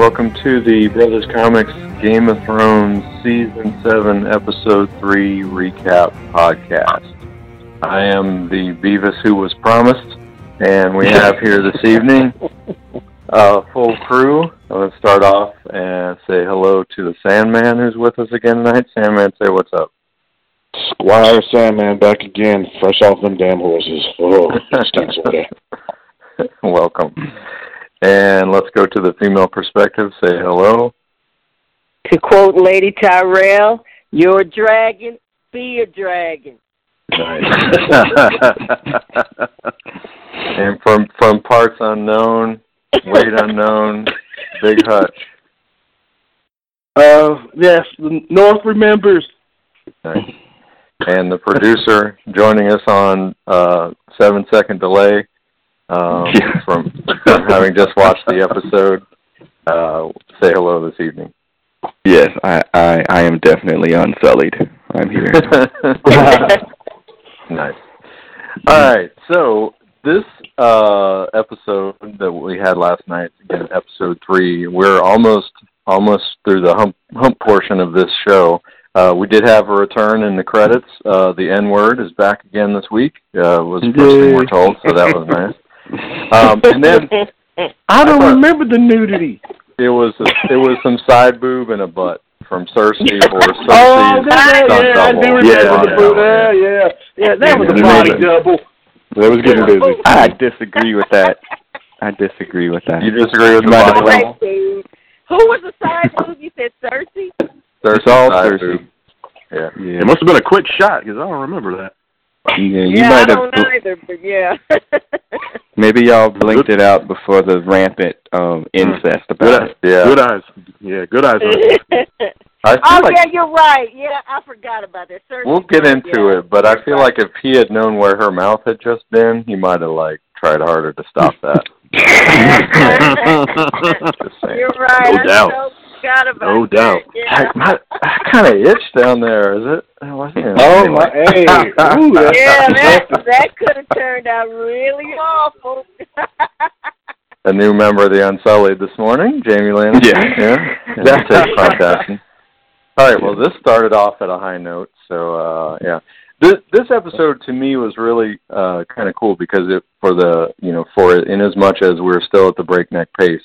right, welcome to the Brothers Comics Game of Thrones Season 7, Episode 3 Recap Podcast. I am the Beavis who was promised, and we have here this evening a full crew. I'm going to start off and say hello to the Sandman who's with us again tonight. Sandman, say what's up. Squire Sandman back again, fresh off them damn horses. Oh, stinks over there. Welcome. And let's go to the female perspective. Say hello. To quote Lady Tyrell, you're a dragon, be a dragon. Nice. and from from parts unknown, weight unknown, Big Hutch. Uh, yes, the North remembers. Nice. And the producer joining us on uh, seven second delay um, from, from having just watched the episode. Uh, say hello this evening. Yes, I, I, I am definitely unsullied. I'm here. nice. All right, so this uh, episode that we had last night, again, episode three, we're almost almost through the hump hump portion of this show. Uh, we did have a return in the credits. Uh, the N word is back again this week. Uh, was the first thing we're told, so that was nice. Um, and then I don't thought- remember the nudity. it was it was some side boob and a butt from Cersei or Cersei's Oh, that, stunt yeah, I do remember Yeah, the boob. Yeah, yeah, yeah. That was a body double. That was getting busy. I disagree with that. I disagree with that. You disagree with the body double? Right. Who was the side boob? You said Cersei? Cersei's all Cersei. Yeah. Yeah, It must have been a quick shot because I don't remember that. Yeah, you yeah, I don't have. know either, but yeah. Maybe y'all blinked it out before the rampant um, incest Good, about eyes. it. Yeah. good eyes. Yeah, good eyes. I feel oh like yeah, you're right. Yeah, I forgot about that. Cersei we'll get into yeah. it, but I feel like if he had known where her mouth had just been, he might have like tried harder to stop that. Just. You're right. No I doubt. so forgot about No that. doubt. Yeah. I, my, I kind of itched down there. Is it? I Oh anyway. my, hey, ooh, that's, yeah, that that could have turned out really awful. A new member of the Unsullied this morning, Jaime Lannister. Yeah. yeah. And he takes podcasting. All right. Well, this started off at a high note, so uh, yeah. This this episode to me was really uh, kind of cool because it for the you know for it in as much as we're still at the breakneck pace,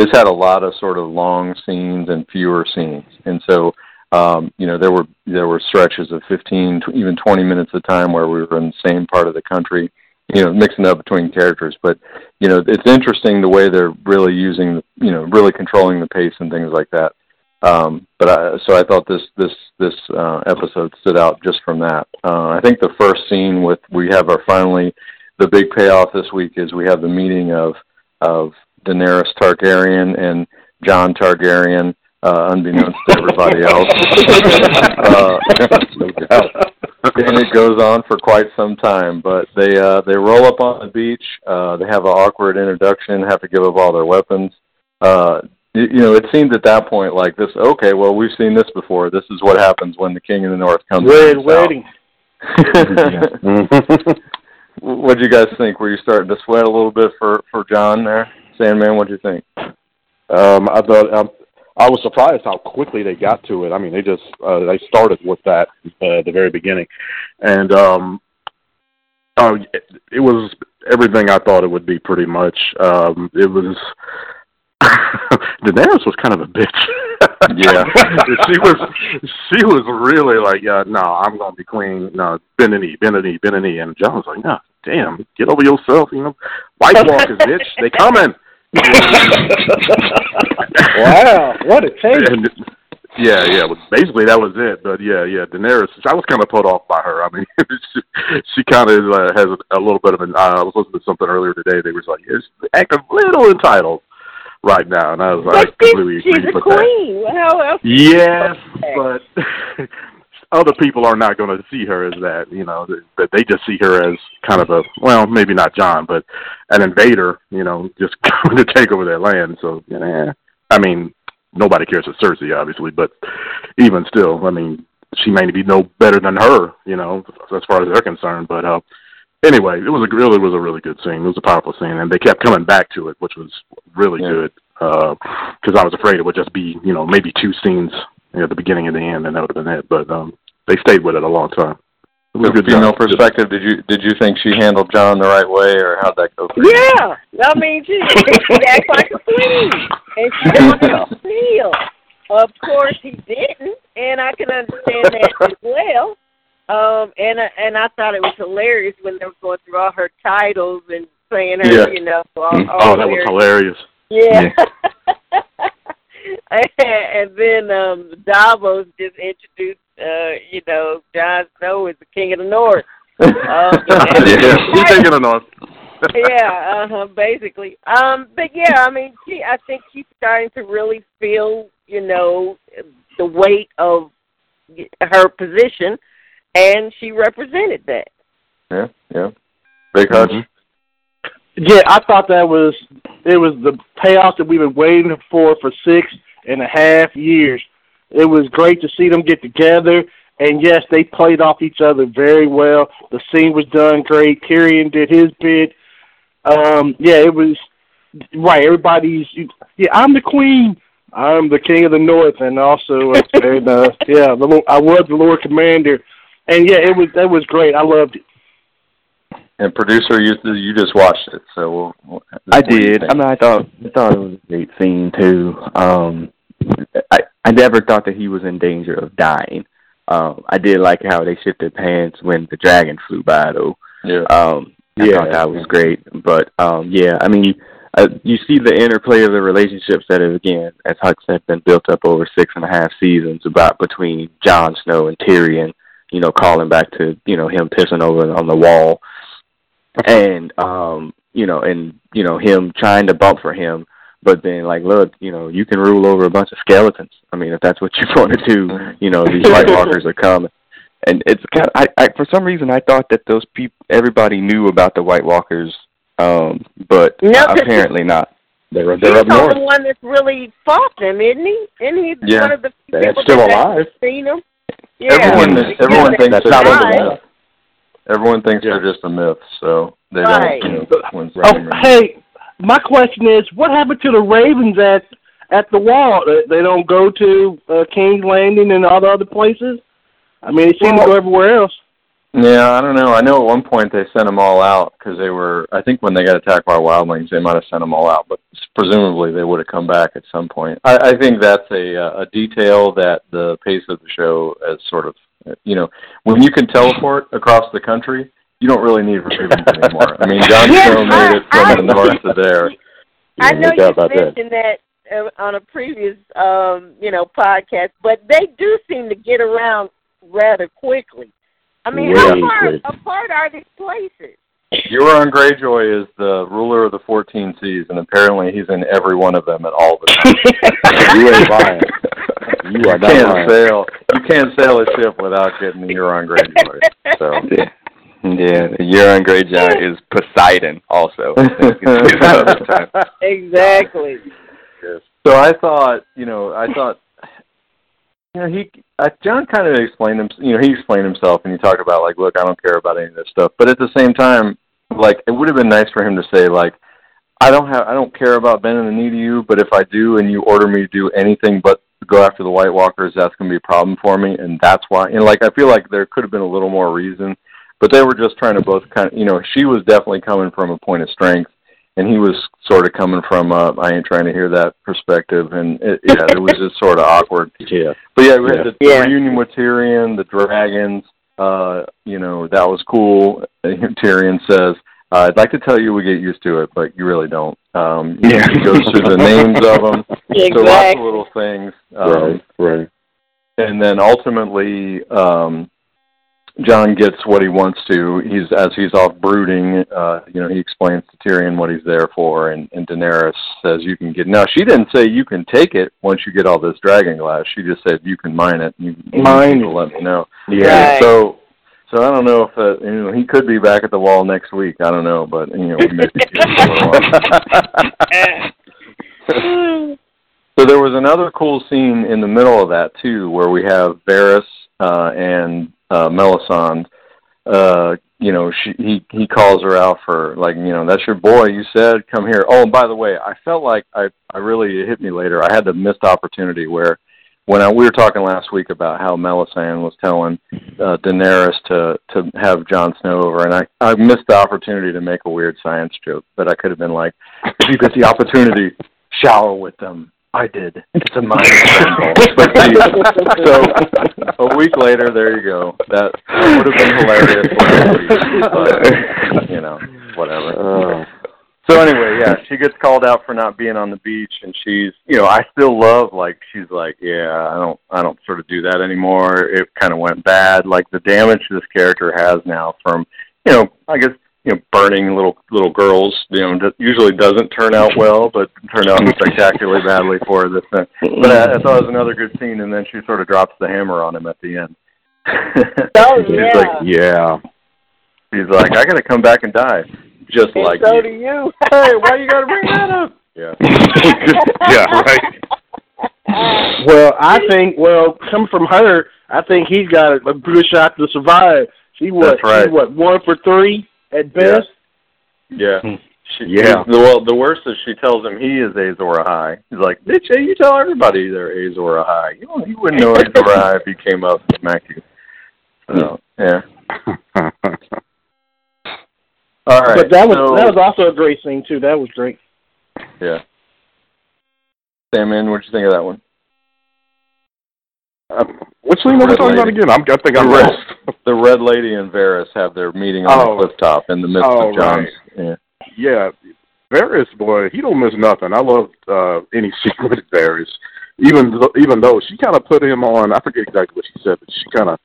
this had a lot of sort of long scenes and fewer scenes, and so um, you know there were there were stretches of 15 tw- even 20 minutes a time where we were in the same part of the country, you know, mixing up between characters, but you know it's interesting the way they're really using you know really controlling the pace and things like that. Um but I, so I thought this this this uh, episode stood out just from that. Uh, I think the first scene with we have our finally the big payoff this week is we have the meeting of of Daenerys Targaryen and Jon Targaryen, uh, unbeknownst to everybody else. uh, no doubt. and it goes on for quite some time. But they uh, they roll up on the beach. Uh, they have an awkward introduction. Have to give up all their weapons. Uh, you, you know, it seemed at that point like this. Okay, well, we've seen this before. This is what happens when the king of the north comes. to red the south. wedding. what do you guys think? Were you starting to sweat a little bit for for Jon there, Sandman? What'd you think? um, I thought um, I was surprised how quickly they got to it. I mean, they just uh, they started with that uh, at the very beginning, and um, oh, it, it was everything I thought it would be. Pretty much, um, it was. Daenerys was kind of a bitch. Yeah. she was. She was really like, uh, "No, I'm gonna be queen. No, bend a knee, bend a knee, bend a knee." And Jon was like, "No, damn, get over yourself. You know, White Walkers, bitch, they coming." Wow, what a change. And, yeah, yeah. Basically, that was it. But yeah, yeah. Daenerys, I was kind of put off by her. I mean, she, she kind of uh, has a, a little bit of an. Uh, I was listening to something earlier today. They were like, "Yes, acting a little entitled right now," and I was like, But completely she's agree a with that. queen. How else? Yes, but other people are not going to see her as that. You know, that they just see her as kind of a well, maybe not Jon, but an invader. You know, just coming to take over their land. So, yeah, I mean, nobody cares for Cersei, obviously, but even still, I mean, she may be no better than her. You know, as far as they're concerned. But uh, anyway, it was a really was a really good scene. It was a powerful scene, and they kept coming back to it, which was really Yeah. good. because I was afraid it would just be you know maybe two scenes at the beginning and the end, and that would have been it. But um, they stayed with it a long time. It was a From good a female job. perspective, did you did you think she handled Jon the right way, or how'd that go? For you? Yeah, I mean, she, she acts like a queen, and she doesn't feel. Of course, he didn't, and I can understand that as well. Um, and I- and I thought it was hilarious when they were going through all her titles and saying her, Yeah. you know, all, Mm. all Oh, that was weird- hilarious. Yeah. and then um Davos just introduced uh, you know, Jon Snow is the king of the north. Um, yeah, he's taking it on. yeah, uh-huh, basically. Um, but yeah, I mean, she, I think she's starting to really feel, you know, the weight of her position, and she represented that. Yeah, yeah. Big Hutch. Yeah, I thought that was it was the payoff that we've been waiting for for six and a half years. It was great to see them get together, and yes, they played off each other very well. The scene was done great. Tyrion did his bit. Um, yeah, it was right. Everybody's yeah. I'm the queen. I'm the king of the north, and also uh, and uh, yeah, the, Lord- I was the Lord Commander, and yeah, it was that was great. I loved it. And producer, you you just watched it, so we'll, we'll, I what do you did. I mean, I thought I thought it was a great scene too. Um, I I never thought that he was in danger of dying. Um, I did like how they shit their pants when the dragon flew by, though. yeah. Um, I Yeah. thought that was great. But um, yeah, I mean, uh, you see the interplay of the relationships that have again, as Huck said, been built up over six and a half seasons about between Jon Snow and Tyrion. You know, calling back to you know him pissing over on the wall, and um, you know, and you know him trying to bump for him, but then like, look, you know, you can rule over a bunch of skeletons. I mean, if that's what you want to do, you know, these White Walkers are coming. And it's kind of, I, I, for some reason, I thought that those people, everybody knew about the White Walkers, um, but No, apparently not. They're they're up the north. only one that's really fought them, isn't he? Isn't he Yeah. one of the few That's people still that's alive. seen them? Yeah. Everyone, everyone thinks That's not just on a the myth. Everyone thinks Yeah. they're just a myth, so they Right. don't. You know, when Oh, when- hey, my question is, what happened to the Ravens at at the wall? They, they don't go to uh, King's Landing and all the other places. I mean, they seem to go everywhere else. Yeah, I don't know. I know at one point they sent them all out because they were. I think when they got attacked by wildlings, they might have sent them all out, but presumably they would have come back at some point. I, I think that's a uh, a detail that the pace of the show has sort of. You know, when you can teleport across the country, you don't really need ravens anymore. I mean, Jon Yeah, Snow made it I- from the north to there. I know you about that. mentioned that, uh, on a previous, um, you know, podcast, but they do seem to get around rather quickly. I mean, how far quick. apart are these places? Euron Greyjoy is the ruler of the 14 seas, and apparently he's in every one of them at all the time. You ain't lying. You are You not can't lying. sail. You can't sail a ship without getting the Euron Greyjoy. So Yeah, yeah. The Euron Greyjoy is Poseidon, also. Another time. Exactly. So I thought, you know, I thought, you know, he, uh, Jon kind of explained him, you know, he explained himself and he talked about like, look, I don't care about any of this stuff, but at the same time, like, it would have been nice for him to say like, I don't have, I don't care about bending the knee to you, but if I do and you order me to do anything but go after the White Walkers, that's going to be a problem for me, and that's why. And like, I feel like there could have been a little more reason, but they were just trying to both kind of, you know, she was definitely coming from a point of strength, and he was sort of coming from uh, I ain't trying to hear that perspective, and it, yeah, it was just sort of awkward. Yeah. But yeah, we had the, Yeah. the reunion with Tyrion, the dragons. Uh, you know that was cool. Tyrion says, uh, "I'd like to tell you we get used to it, but you really don't." Um, you know, Yeah. he goes through the names of them, Exactly. so lots of little things. Um, Right. Right. and then ultimately um Jon gets what he wants to. He's as he's off brooding, uh, you know, he explains to Tyrion what he's there for and, and Daenerys says you can get now she didn't say you can take it once you get all this dragon glass. She just said you can mine it. You, Mine let me know. Yeah. Right. So so I don't know if uh, you know he could be back at the wall next week. I don't know, but you know maybe he's a while. So there was another cool scene in the middle of that too, where we have Varys uh, and uh, Melisandre uh, you know, she he he calls her out for like, you know, that's your boy. You said come here. Oh, and by the way, I felt like I I really it hit me later. I had the missed opportunity where when I, we were talking last week about how Melisandre was telling uh, Daenerys to to have Jon Snow over, and I I missed the opportunity to make a weird science joke, but I could have been like, if you get the opportunity, shower with them. I did. It's a mind but see, so a week later, there you go. That, that would have been hilarious. But, you know, whatever. Oh. So anyway, yeah, she gets called out for not being on the beach, and she's, you know, I still love like she's like, yeah, I don't, I don't sort of do that anymore. It kind of went bad. Like the damage this character has now from, you know, I guess you know, burning little little girls, you know, that usually doesn't turn out well, but turned out spectacularly badly for her this time. But I, I thought it was another good scene, and then she sort of drops the hammer on him at the end. Oh, She's yeah. like, Yeah. he's like, I gotta come back and die, just And like so you. do you. Hey, why you gotta bring that up? Yeah. yeah, right. Well, I think well, coming from her, I think he's got a, a good shot to survive. She what? That's right. She what? One for three at best. Yeah. Hmm. She, Yeah. Well, the worst is she tells him he is Azor Ahai. He's like, bitch, hey, you tell everybody they're Azor Ahai. You, don't, you wouldn't know Azor Ahai if he came up and smacked you. So, yeah. All right. but that was so, that was also a great scene too. That was great. Yeah. Sam, in, what'd you think of that one? Uh, what scene are we talking about again? I'm, I think I'm The red- lost. The Red Lady and Varys have their meeting on Oh. the cliff top in the midst Oh, of Jon's. right. Yeah. Yeah, Varys, boy, he don't miss nothing. I love uh, any scene with Varys, even though, even though she kind of put him on. I forget exactly what she said, but she kind of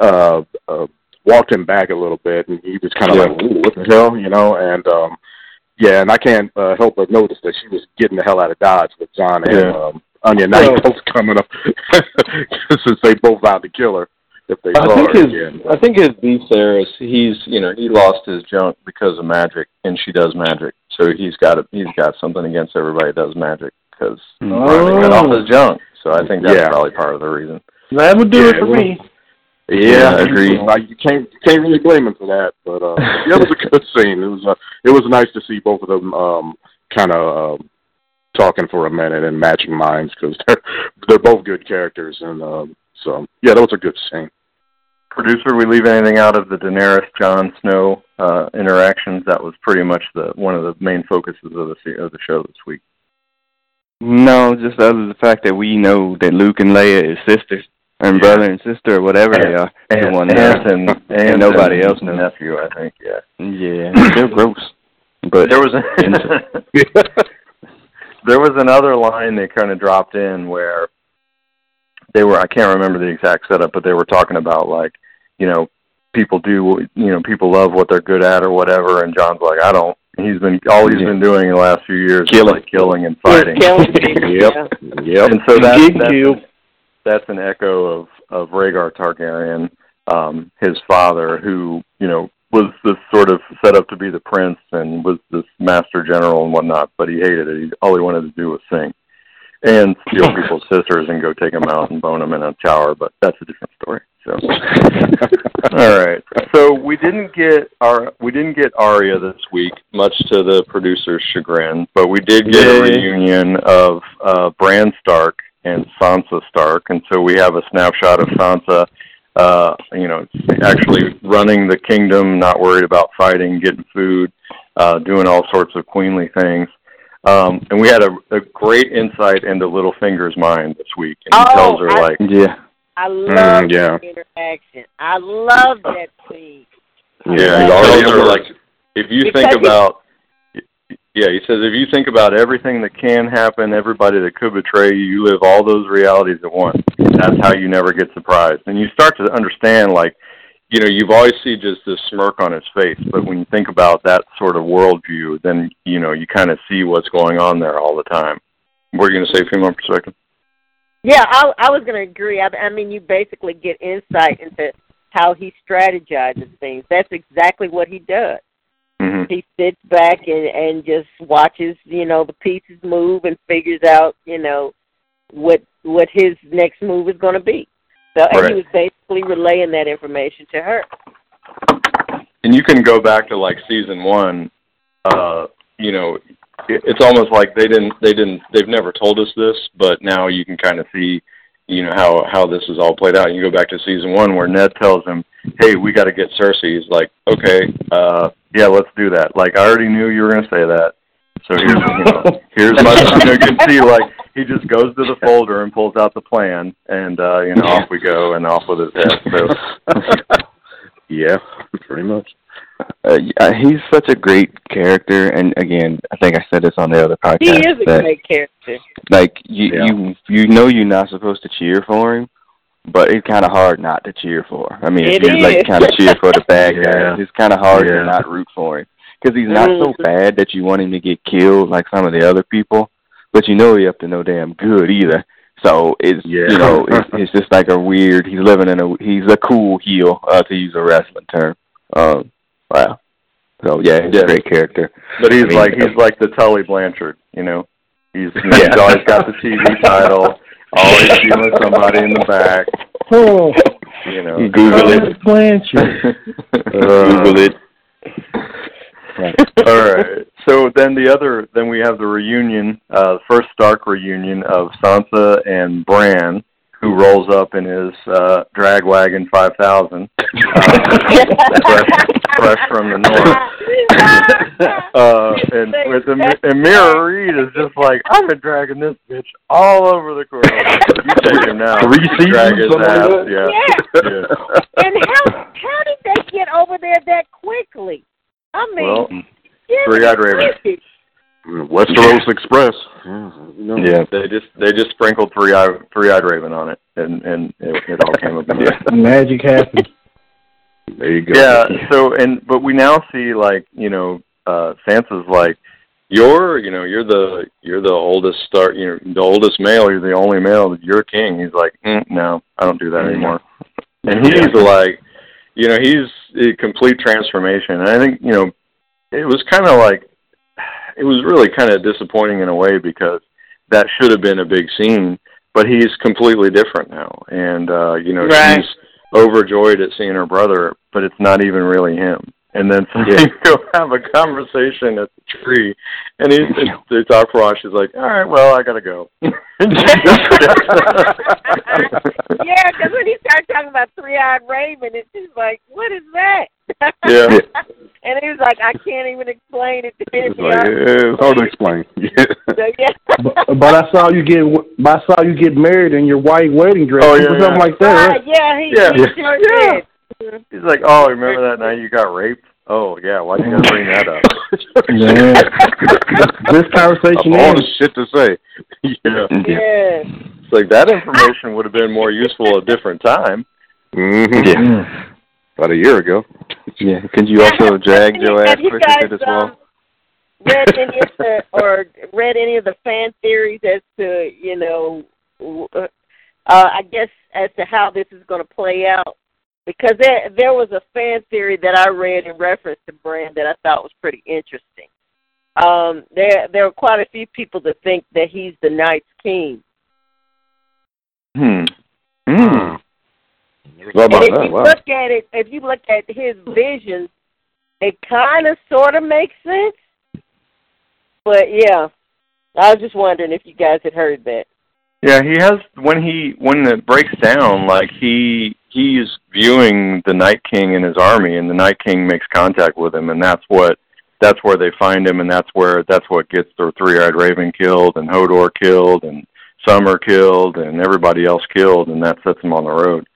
uh, uh, walked him back a little bit, and he was kind of Yeah. like, Ooh, "What the hell," you know? And um, yeah, and I can't uh, help but notice that she was getting the hell out of Dodge with Jon and um, Onion Knight Well- both coming up since they both vowed to kill her if they I saw think her his again. I think his Viserys, he's you know he lost his junk because of magic, and she does magic, so he's got a, he's got something against everybody that does magic because Hmm. finally got off his junk. So I think that's Yeah. probably part of the reason. That would do Yeah, it for well- me. Yeah, I agree. Like you can't you can't really blame him for that, but uh, yeah, it was a good scene. It was uh, it was nice to see both of them um, kind of um, talking for a minute and matching minds because they're they're both good characters, and um, so yeah, that was a good scene. Producer, we leave anything out of the Daenerys Jon Snow uh, interactions? That was pretty much the one of the main focuses of the of the show this week. No, just other than the fact that we know that Luke and Leia is sisters and Yeah. brother and sister or whatever they are. the one and, that- and, and nobody and else knows. nephew, I think. Yeah. Yeah, it's still gross. But there was a, there was another line they kind of dropped in where they were I can't remember the exact setup, but they were talking about like you know people do you know people love what they're good at or whatever, and Jon's like I don't. He's been all he's Yeah. been doing in the last few years Killing. is like killing and fighting. killing people, Yep. yeah. Yep. And so that, that's kill. that's an echo of of Rhaegar Targaryen, um, his father, who you know was this sort of set up to be the prince and was this master general and whatnot, but he hated it. He, all he wanted to do was sing and steal people's sisters and go take them out and bone them in a tower, But that's a different story. So, all right. So we didn't get our we didn't get Arya this week, much to the producer's chagrin, but we did get a reunion of uh, Bran Stark and Sansa Stark, and so we have a snapshot of Sansa. Uh, you know, actually running the kingdom, not worried about fighting, getting food, uh, doing all sorts of queenly things. Um, and we had a, a great insight into Littlefinger's mind this week, and he Oh, tells her I- like, yeah. I love Mm, yeah. that interaction. I love that scene. Yeah, he Love tells her like if you Because think about yeah, he says if you think about everything that can happen, everybody that could betray you, you live all those realities at once. That's how you never get surprised. And you start to understand like you know, you've always see just this smirk on his face, but when you think about that sort of worldview, then you know you kind of see what's going on there all the time. Are you to say, female perspective? Yeah, I, I was to agree. I, I mean, you basically get insight into how he strategizes things. That's exactly what he does. Hmm He sits back and and just watches, you know, the pieces move and figures out, you know, what what his next move is going to be. So and he was basically relaying that information to her. and you can go back to like season one. Uh, you know, it, it's almost like they didn't they didn't they've never told us this, but now you can kind of see, you know, how how this is all played out. You go back to season one where Ned tells him, "Hey, we got to get Cersei." He's like, "Okay, uh, yeah, let's do that." Like I already knew you were going to say that. So here's you know, here's my you know, you can see like he just goes to the folder and pulls out the plan and uh, you know, off we go and off with his head. So yeah, pretty much. Uh, yeah, he's such a great character, and again, I think I said this on the other podcast. He is a great character. Like you, Yeah. you, you know, you're not supposed to cheer for him, but it's kind of hard not to cheer for. I mean, It if you is. like kind of cheer for the bad Yeah. guys, it's kind of hard Yeah. to not root for him because he's not so Mhm. bad that you want him to get killed like some of the other people, but you know he up to no damn good either. So it's Yeah. you know it's, it's just like a weird. He's living in a he's a cool heel uh, to use a wrestling term. Um, wow. So yeah, he's Yeah. a great character. but he's I mean, like he's like the Tully Blanchard, you know. He's you Yeah. he's always got the TV title, always feeling somebody in the back, Oh, you know. Google it. Thomas Blanchard. Google it. All right. So then the other, then we have the reunion, uh, first Stark reunion of Sansa and Bran, who rolls up in his uh, drag wagon 5000, uh, fresh, fresh from the north. Uh, and with the, and Meera Reed is just like, I've been dragging this bitch all over the court. You take him now. Three You drag seasons, his like ass. Yeah. Yeah. yeah. And how how did they get over there that quickly? I mean, Well, Three-Eyed Raven. Quick. Westeros Express. Yeah, you know. Yeah. They just they just sprinkled three eye three eyed raven on it, and and it, it all came up. Magic happened. There you go. Yeah. So and but we now see like you know uh Sansa's like you're you know you're the you're the oldest start you know the oldest male you're the only male you're king. He's like mm, no I don't do that anymore. And he's like you know he's a complete transformation. And I think you know it was kind of like it was really kind of disappointing in a way because that should have been a big scene, but he's completely different now, and uh, you know Right. she's overjoyed at seeing her brother, but it's not even really him. And then so Yeah. they go have a conversation at the tree, and he's for a while. She's like, "All right, well, I gotta go." yeah, because when he started talking about three-eyed raven, it's just like, what is that? Yeah. and he was like, I can't even explain it to It's him. like, yeah, it's hard to explain. Yeah. So, yeah. but, but I saw you get but I saw you get married in your white wedding dress Oh, or something yeah. like that. Right, Right? yeah, he, Yeah. he sure Yeah. did. He's like, "Oh, remember that night you got raped? Oh, yeah. Why'd you gotta bring that up?" Yeah. this conversation Of all ends. the shit to say. Yeah. Yeah. It's like that information would have been more useful at a different time. Mm-hmm. Yeah. About a year ago. Yeah. Could you also drag Have your ass have you quicker guys, to um, read any of the or read any of the fan theories as to you know uh, I guess as to how this is going to play out because there there was a fan theory that I read in reference to Brand that I thought was pretty interesting. Um, there there are quite a few people that think that he's the Night's King. Hmm. Mm. What And about if that? you Wow. look at it, if you look at his visions, it kind of sort of makes sense. But yeah, I was just wondering if you guys had heard that. Yeah, he has when he when it breaks down, like he he's viewing the Night King and his army, and the Night King makes contact with him, and that's what that's where they find him, and that's where that's what gets the three-eyed raven killed, and Hodor killed, and Summer killed, and everybody else killed, and that sets him on the road.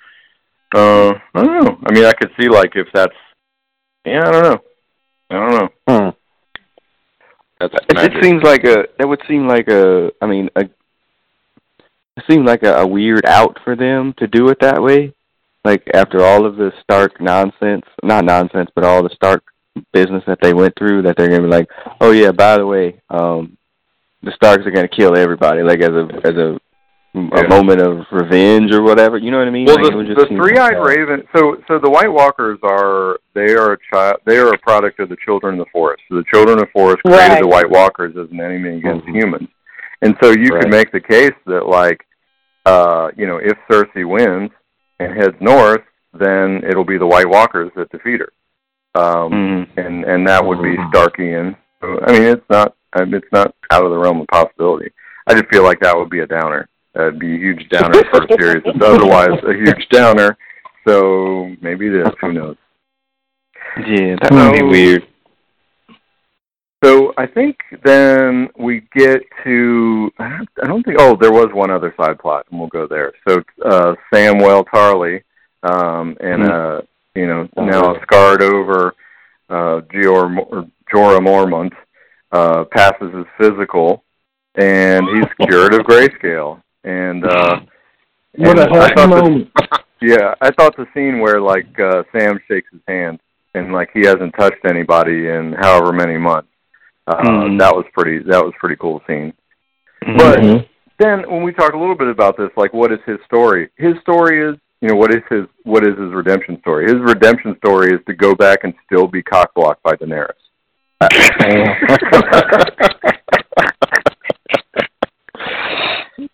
Uh, I don't know. I mean, I could see like if that's yeah, I don't know. I don't know. Hmm. That's It, it seems like a that would seem like a I mean a it seems like a, a weird out for them to do it that way. Like after all of the Stark nonsense, not nonsense, but all the Stark business that they went through, that they're gonna be like, oh yeah, by the way, um, the Starks are gonna kill everybody, like as a as a a Yeah. moment of revenge or whatever. You know what I mean? Well, like, the, the three-eyed like raven. So, so the White Walkers are they are a child. They are a product of the Children of the Forest. So the Children of the Forest created Right. the White Walkers as an enemy against Mhm. humans, and so you Right. could make the case that, like, uh, you know, if Cersei wins and heads north, then it'll be the White Walkers that defeat her. um, Mm-hmm. and and that would be Starkian. I mean, it's not it's not out of the realm of possibility. I just feel like that would be a downer. That'd be a huge downer for a series. It's otherwise a huge downer. So maybe it is. Who knows? Yeah, that would be weird. So I think then we get to I don't- I don't think oh there was one other side plot and we'll go there. So uh Samwell Tarly um and uh you know now a scarred over uh Gior or Jorah Mormont uh passes his physical and he's cured of grayscale and uh What a and I happy thought the- moment. yeah, I thought the scene where like uh Sam shakes his hand and like he hasn't touched anybody in however many months. Uh Mhm. that was pretty that was pretty cool scene. Mm-hmm. But Mhm. then when we talk a little bit about this, like what is his story? His story is you know, what is his what is his redemption story? His redemption story is to go back and still be cockblocked by Daenerys.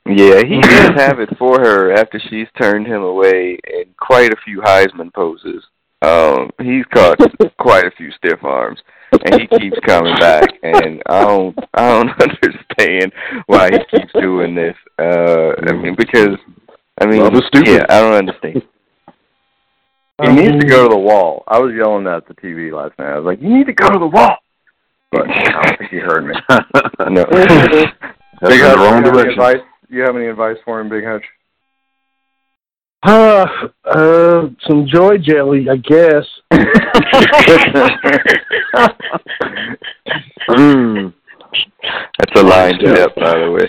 yeah, he does have it for her after she's turned him away in quite a few Heisman poses. Um, he's caught quite a few stiff arms, and he keeps coming back. And I don't, I don't understand why he keeps doing this. Uh, I mean, because I mean, Love is stupid. yeah, I don't understand. He needs to go to the wall. I was yelling that at the TV last night. I was like, "You need to go to the wall," but I don't think he heard me. No. Big in Hutch, the wrong you have any direction. advice? You have any advice for him, Big Hutch? Uh, uh, some joy jelly, I guess. mm. That's a line step, by the way.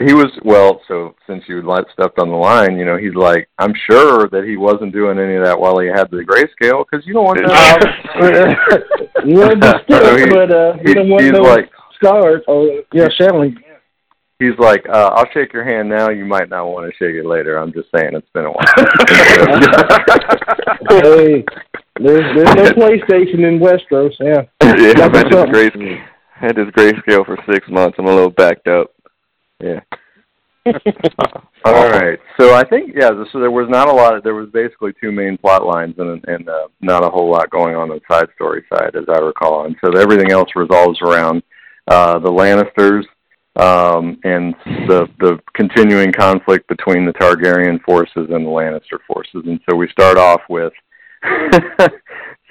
He was well. So since you stepped on the line, you know, he's like, I'm sure that he wasn't doing any of that while he had the grayscale because you don't want that. you know, just So still, he- but uh, he- you don't want no like, scars. Oh, yeah, Shelly. He's like, uh, I'll shake your hand now. You might not want to shake it later. I'm just saying, it's been a while. hey, there's there's no PlayStation in Westeros. Yeah. yeah, I've had this grayscale, had this grayscale for six months. I'm a little backed up. Yeah. All right. So I think yeah. So there was not a lot. Of, there was basically two main plot lines and and uh, not a whole lot going on the side story side, as I recall. And so everything else revolves around uh, the Lannisters um, and the the continuing conflict between the Targaryen forces and the Lannister forces. And so we start off with.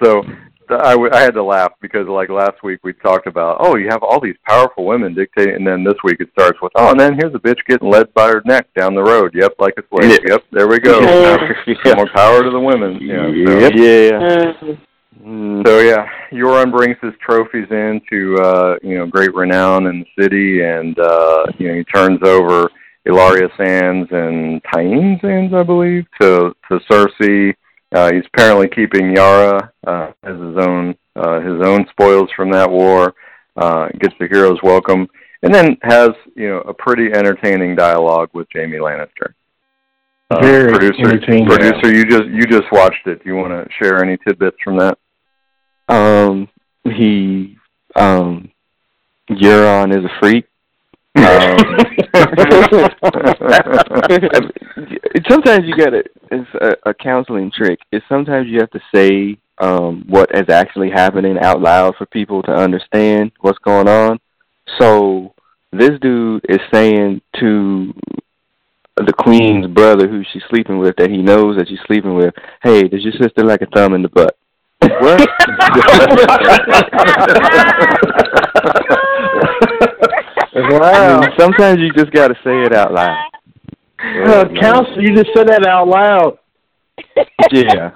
so I, w- I had to laugh because like last week we talked about oh you have all these powerful women dictating and then this week it starts with oh and then here's a bitch getting led by her neck down the road yep like a slave Yeah. yep there we go Yeah. more power to the women yeah, so, Yep. Yeah. Mm. So yeah Euron brings his trophies in to uh you know great renown in the city and uh you know he turns over Ellaria Sands and Tyene Sands I believe to to Cersei uh, he's apparently keeping Yara uh, as his own uh, his own spoils from that war. Uh, gets the hero's welcome, and then has you know a pretty entertaining dialogue with Jaime Lannister. Uh, Very producer, entertaining. producer, you just you just watched it. Do you want to share any tidbits from that? Um, he, um, Euron is a freak. Um, sometimes you gotta. It's a, a counseling trick. Is sometimes you have to say um what is actually happening out loud for people to understand what's going on. So this dude is saying to the queen's brother, who she's sleeping with, that he knows that she's sleeping with, "Hey, does your sister like a thumb in the butt?" What? Wow. I mean, sometimes you just got to say it out loud. Uh, counsel, you just said that out loud. Yeah,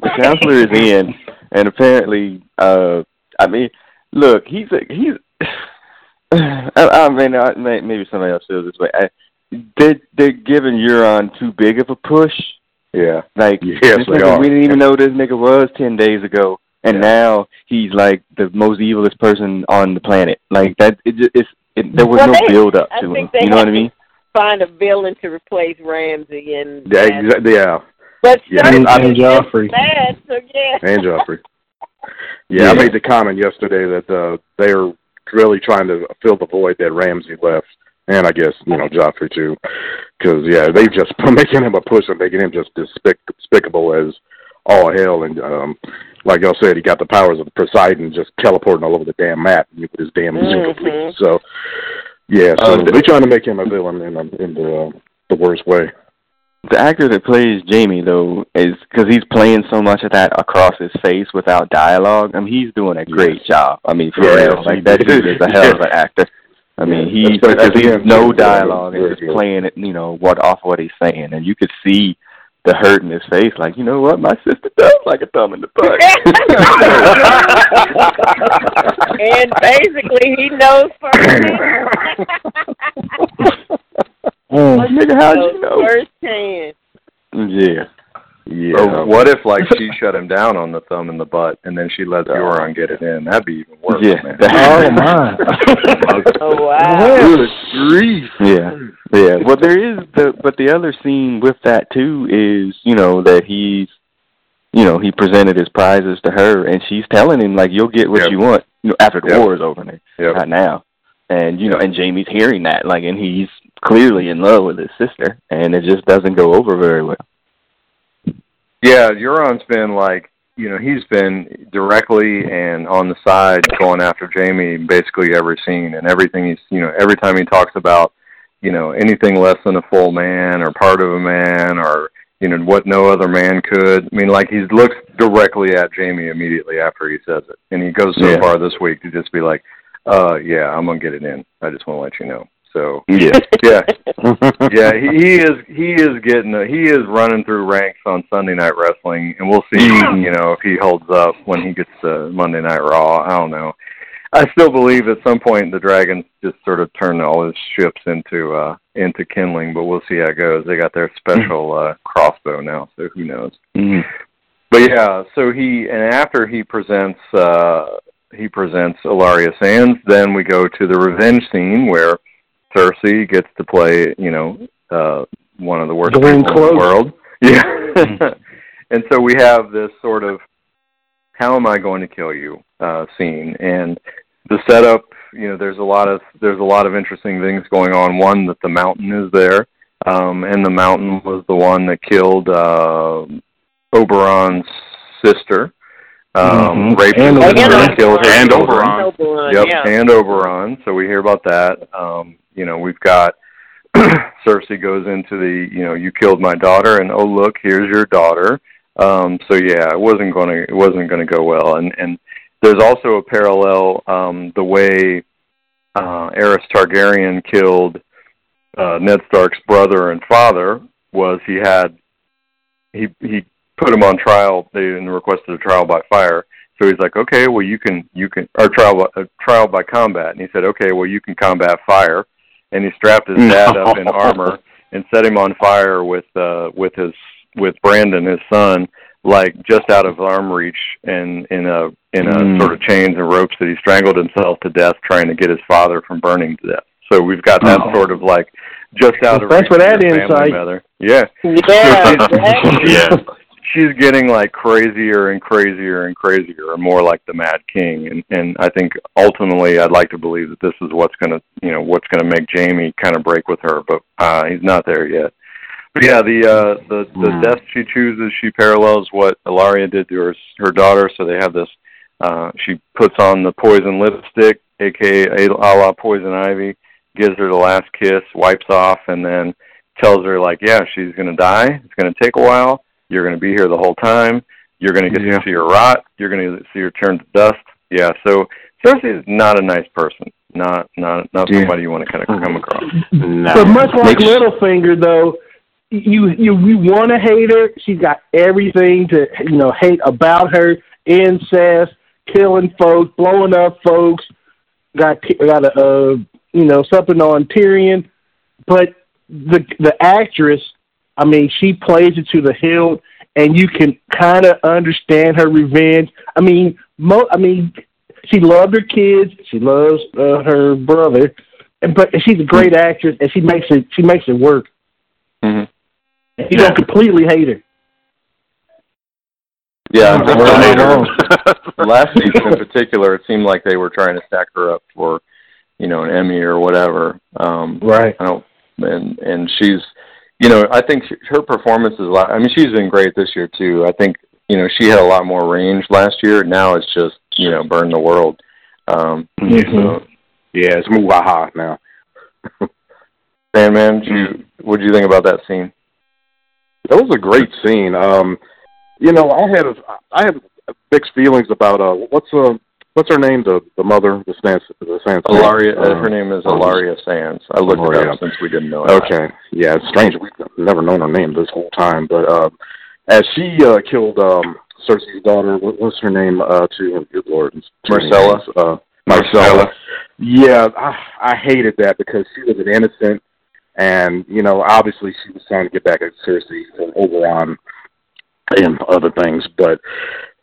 the counselor is in, and apparently, uh, I mean, look, he's a, he's. I, I mean, I, may, maybe somebody else feels this way. I, they they're giving Euron too big of a push. Yeah, Like Yes, this nigga, are. we didn't even know this nigga was ten days ago, and Yeah. now he's like the most evilest person on the planet. Like that, it just it's it, there was Well, no they- build up I to him. You know what I mean? Find a villain to replace Ramsay and Yeah, and- exactly. Yeah, But Yeah, Cersei and is Joffrey. bad, so yeah. and Joffrey. Yeah, I made the comment yesterday that uh, they're really trying to fill the void that Ramsay left, and I guess you know Joffrey too, because yeah, they just making him a push and making him just despic- despicable as all hell. And um, like y'all said, he got the powers of Poseidon, just teleporting all over the damn map with his damn super fleet. Mm-hmm. So yeah, so Uh, they're trying to make him a villain in um, in the uh, the worst way. The actor that plays Jaime though is because he's playing so much of that across his face without dialogue. I mean, he's doing a great job. I mean, for Yes, real, like that dude is a hell of an actor. I mean, Yeah, he that's- because that's he's no dialogue and just good. playing it, you know, what off what he's saying, and you could see the hurt in his face. Like, you know what, my sister does like a thumb in the butt. and basically, he knows firsthand. Mm. like, nigga, how'd you know? firsthand. Yeah. Yeah. Or what if like she shut him down on the thumb and the butt, and then she let Euron get it in? That'd be even worse, Yeah. man. Oh my. Oh wow. Good grief! Yeah, yeah. Well, there is the, but the other scene with that too is, you know, that he's, you know, he presented his prizes to her, and she's telling him like, "You'll get what Yep. you want, you know, after the Yep. war is over, Nick, Yep. not now." And you know, and Jaime's hearing that, like, and he's clearly in love with his sister, and it just doesn't go over very well. Yeah, Euron's been like, you know, he's been directly and on the side going after Jaime basically every scene and everything he's, you know, every time he talks about, you know, anything less than a full man or part of a man or, you know, what no other man could. I mean, like he looks directly at Jaime immediately after he says it. And he goes so Yeah. far this week to just be like, uh, yeah, I'm going to get it in. I just want to let you know. So, Yeah, yeah, yeah, he, he is he is getting a, he is running through ranks on Sunday Night Wrestling, and we'll see you know if he holds up when he gets to Monday Night Raw. I don't know. I still believe at some point the Dragons just sort of turn all his ships into uh into kindling, but we'll see how it goes. They got their special uh crossbow now, so who knows. Mhm. But yeah, so he and after he presents uh he presents Ellaria Sands, then we go to the revenge scene where Cersei gets to play, you know, uh one of the worst Glenn people in the world. Yeah. and so we have this sort of how am I going to kill you uh scene and the setup, you know, there's a lot of there's a lot of interesting things going on. One that the mountain is there. Um and the mountain was the one that killed uh Oberyn's sister. Um Mhm. raped And her sister Oberyn. and killed her And. Oberyn. Oberyn, Yep, yeah. and Oberyn. So we hear about that. Um, you know, we've got Cersei goes into the, you know, you killed my daughter, and oh look, here's your daughter. Um, so yeah, it wasn't going to, it wasn't going to go well. And and there's also a parallel, um, the way uh, Aerys Targaryen killed uh, Ned Stark's brother and father was he had he he put him on trial. They requested a trial by fire. So he's like, okay, well you can you can or trial by, uh, trial by combat, and he said, okay, well you can combat fire, and he strapped his dad up in armor and set him on fire with uh with his with Brandon his son like just out of arm reach and in a in a Mm. sort of chains and ropes that he strangled himself to death trying to get his father from burning to death. So we've got that Oh. sort of like just out of Thanks reach for of that your family insight. member. Yeah Yeah. Yeah. She's getting like crazier and crazier and crazier and more like the Mad King and and I think ultimately I'd like to believe that this is what's going to you know what's going to make Jaime kind of break with her but uh he's not there yet. But yeah, the uh the the Hmm. death she chooses she parallels what Ellaria did to her her daughter so they have this uh she puts on the poison lipstick aka a la poison ivy gives her the last kiss wipes off and then tells her like yeah she's going to die it's going to take a while you're going to be here the whole time. You're going to get Yeah. to see her rot. You're going to see her turn to dust. Yeah. So Cersei is not a nice person. Not not not Yeah. somebody you want to kind of come across. No. But much like Makes- Littlefinger, though, you you you want to hate her. She's got everything to you know hate about her: incest, killing folks, blowing up folks. Got got a uh, you know something on Tyrion, but the the actress, I mean, she plays it to the hilt, and you can kind of understand her revenge. I mean, mo- I mean, she loved her kids. She loves uh, her brother, and but she's a great actress, and she makes it. She makes it work. Mhm. And you don't completely hate her. Yeah, Oh, just well, the I last season in particular, it seemed like they were trying to stack her up for, you know, an Emmy or whatever. Um, Right. I don't, and and she's, you know, I think she, her performance is a lot. I mean, she's been great this year too. I think, you know she had a lot more range last year. Now it's just you know burn the world. Um, Mm-hmm. so, Yeah, it's Muaha now. Sandman, did you what do you think about that scene? That was a great scene. Um, you know, I had a, I had mixed feelings about uh, what's uh, what's her name, the the mother, the Sans, the Sans. Ellaria, uh, uh, her name is Ellaria Sands. I looked it up since we didn't know. it. Okay, yeah, it's strange. We've never known her name this whole time, but uh, as she uh, killed um, Cersei's daughter, what, what's her name? Uh, to good lord, it's too many Myrcella? Uh, Myrcella. Yeah, I, I hated that because she was an innocent, and you know, obviously she was trying to get back at Cersei from Oberyn and other things, but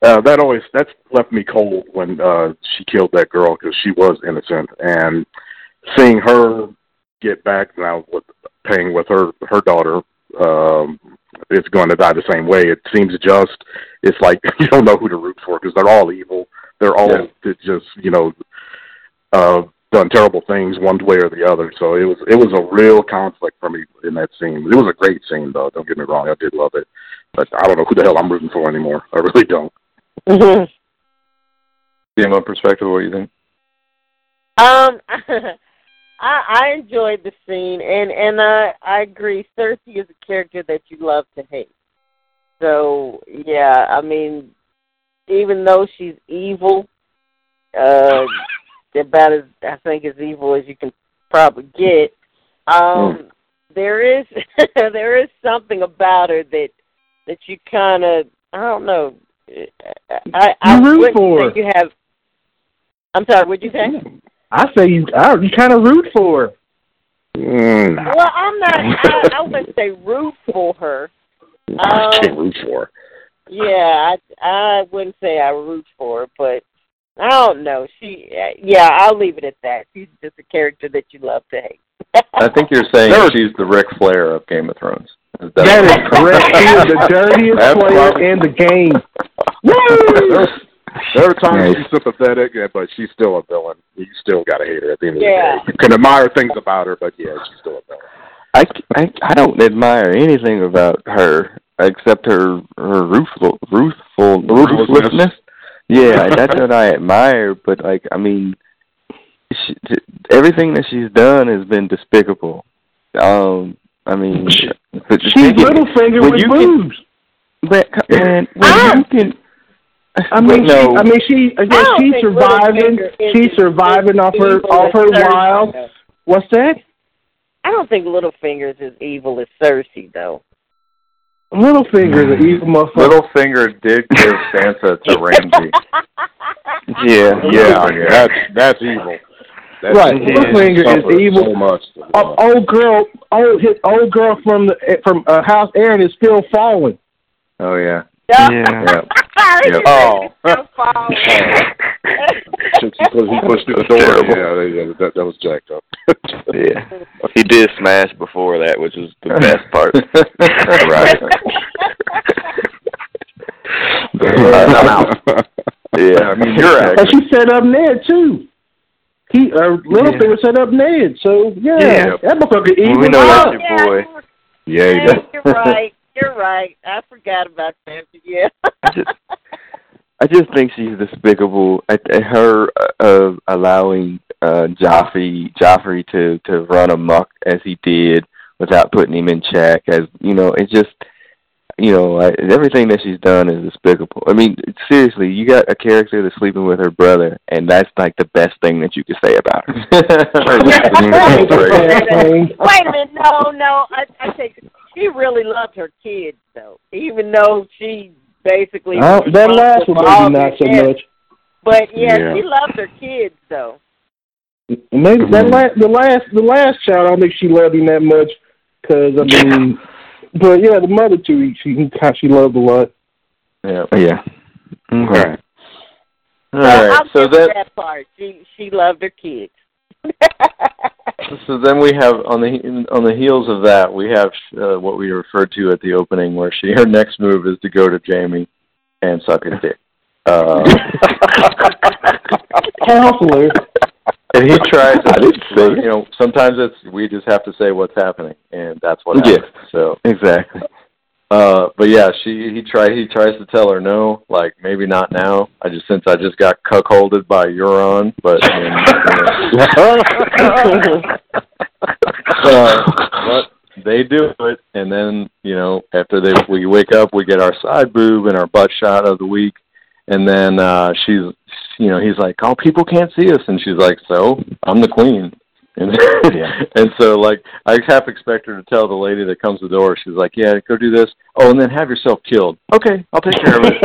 uh, that always that's left me cold when uh, she killed that girl because she was innocent, and seeing her get back now with paying with her her daughter um is going to die the same way. It seems just it's like you don't know who to root for because they're all evil. They're all Yeah. just you know uh done terrible things one way or the other. So it was it was a real conflict for me in that scene. It was a great scene though don't get me wrong. I did love it. But i don't know who the hell i'm rooting for anymore. I really don't CMO perspective, what do you think? Um, I I enjoyed the scene, and and I I agree. Cersei is a character that you love to hate. So yeah, I mean, even though she's evil, uh, about as I think as evil as you can probably get. Um, there is there is something about her that that you kind of I don't know. I I You root wouldn't for say you have. I'm sorry. What'd you say? I say you, I, you kind of root for her. mm, Well, I'm not. I, I wouldn't say root for her. i can't Um, root for her Yeah, I I wouldn't say I root for her, but I don't know. She, yeah, I'll leave it at that. She's just a character that you love to hate. I think you're saying There was- she's the Ric Flair of Game of Thrones. Is That is correct. She is the dirtiest player in the game. There's, there are times Nice. she's sympathetic, yeah, but she's still a villain. You still got to hate her at the end of Yeah. the day. You can admire things about her, but yeah, she's still a villain. I, I, I don't admire anything about her except her her ruthful, ruthful Ruthlessness. ruthlessness. Yeah, that's what I admire. But like, I mean, she, everything that she's done has been despicable. Um, I mean, but She's thing is- little finger with boobs. But man, when Ah! you can, I mean, no, she, I mean, she, I guess don't she's surviving. She's surviving off her, off her Cersei, wild. What's that? I don't think Littlefinger's as evil as Cersei, though. Littlefinger, the evil motherfucker. Littlefinger did give Sansa to Ramsay. yeah, Yeah, Yeah. that's that's evil. That's Right, evil. Littlefinger is evil. So much. Oh, old girl, old his old girl from the from uh, House Arryn is still falling. Oh yeah. Yeah. Yeah. Yep. Oh. He pushed he pushed through the door. Yeah, yeah, that that was jacked up. yeah. He did smash before that, which was the best part. right. I'm out. Yeah, I mean, you're out. And she set up Ned too. He uh, Littlefinger set up Ned, so yeah, Yeah. that motherfucker evil. we know that's your boy. Yeah, he yeah, you're right. You're right. I forgot about that. Yeah. I just, I just think she's despicable. At, at her uh, allowing uh, Joffrey Joffrey to to run amok as he did without putting him in check. As you know, it just you know I, everything that she's done is despicable. I mean, seriously, you got a character that's sleeping with her brother, and that's like the best thing that you could say about her. Wait a minute. No, no. I, I think she really loved her kids, though. Even though she basically Oh, that last one maybe not so their much. But yeah, Yeah. she loved her kids, though. Maybe that Mhm. last, the last, the last child. I don't think she loved him that much, because I mean, but yeah, the mother two, she she loved a lot. yeah. yeah. Okay. Okay. All So. I'll So give her then, that part. She she loved her kids. so then we have on the on the heels of that, we have uh, what we referred to at the opening, where she her next move is to go to Jaime and suck his dick. Uh, Counselor. and he tries. To, I didn't say it. you know, sometimes it's we just have to say what's happening, and that's what Yeah. So Exactly. Uh, but yeah, she he try he tries to tell her no, like maybe not now. I just since I just got cuckolded by Euron, but. uh, but they do it, and then you know after they we wake up, we get our side boob and our butt shot of the week, and then uh she's you know he's like, oh people can't see us, and she's like, so I'm the queen. And, yeah. and so like I half expect her to tell the lady that comes to the door, she's like, Yeah, go do this. Oh, and then have yourself killed. Okay, I'll take care of it.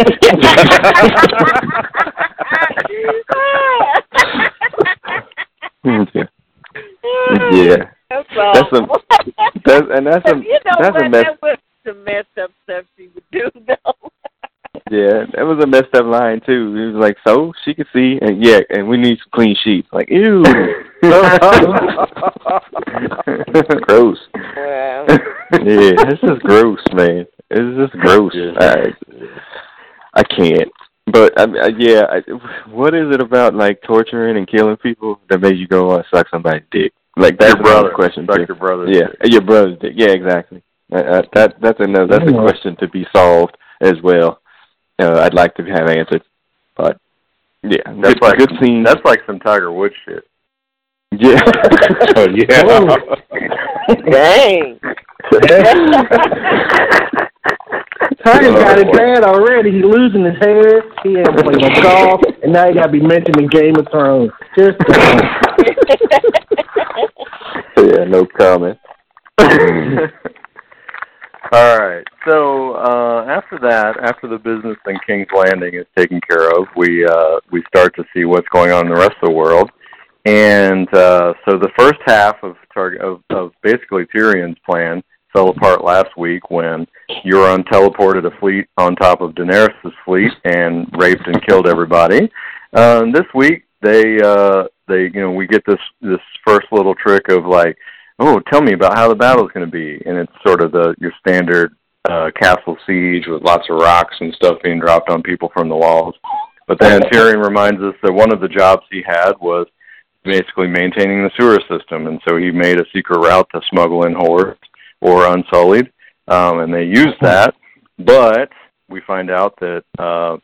yeah. yeah. That's, that's a that's and that's a you know that's what? a mess. That was the messed up stuff she would do though. Yeah, that was a messed up line too. It was like, "So she could see, and yeah, and we need some clean sheets." Like, ew, gross. Wow. yeah, this is gross, man. It's just gross. I, I can't. But I, I, yeah, I, what is it about like torturing and killing people that made you go and suck somebody's dick? Like that's your brother. question. Suck too. your brother. Yeah, your brother's dick. Yeah, exactly. Uh, uh, that that's another that's a question to be solved as well. Uh, I'd like to have answered, but yeah, That's good, like good scene. That's like some Tiger Woods shit. yeah, Oh, yeah. Dang. Tiger got it bad already. He's losing his hair. He ain't playing no golf, and now he got to be mentioned in Game of Thrones. Just yeah, no comment. All right. So uh, after that, after the business in King's Landing is taken care of, we uh, we start to see what's going on in the rest of the world. And uh, so the first half of target of, of basically Tyrion's plan fell apart last week when Euron teleported a fleet on top of Daenerys' fleet and raped and killed everybody. Um, this week they uh, they you know we get this this first little trick of like oh, tell me about how the battle's going to be. And it's sort of the your standard uh, castle siege with lots of rocks and stuff being dropped on people from the walls. But then Tyrion reminds us that one of the jobs he had was basically maintaining the sewer system, and so he made a secret route to smuggle in hordes or unsullied, um, and they used that. But we find out that uh,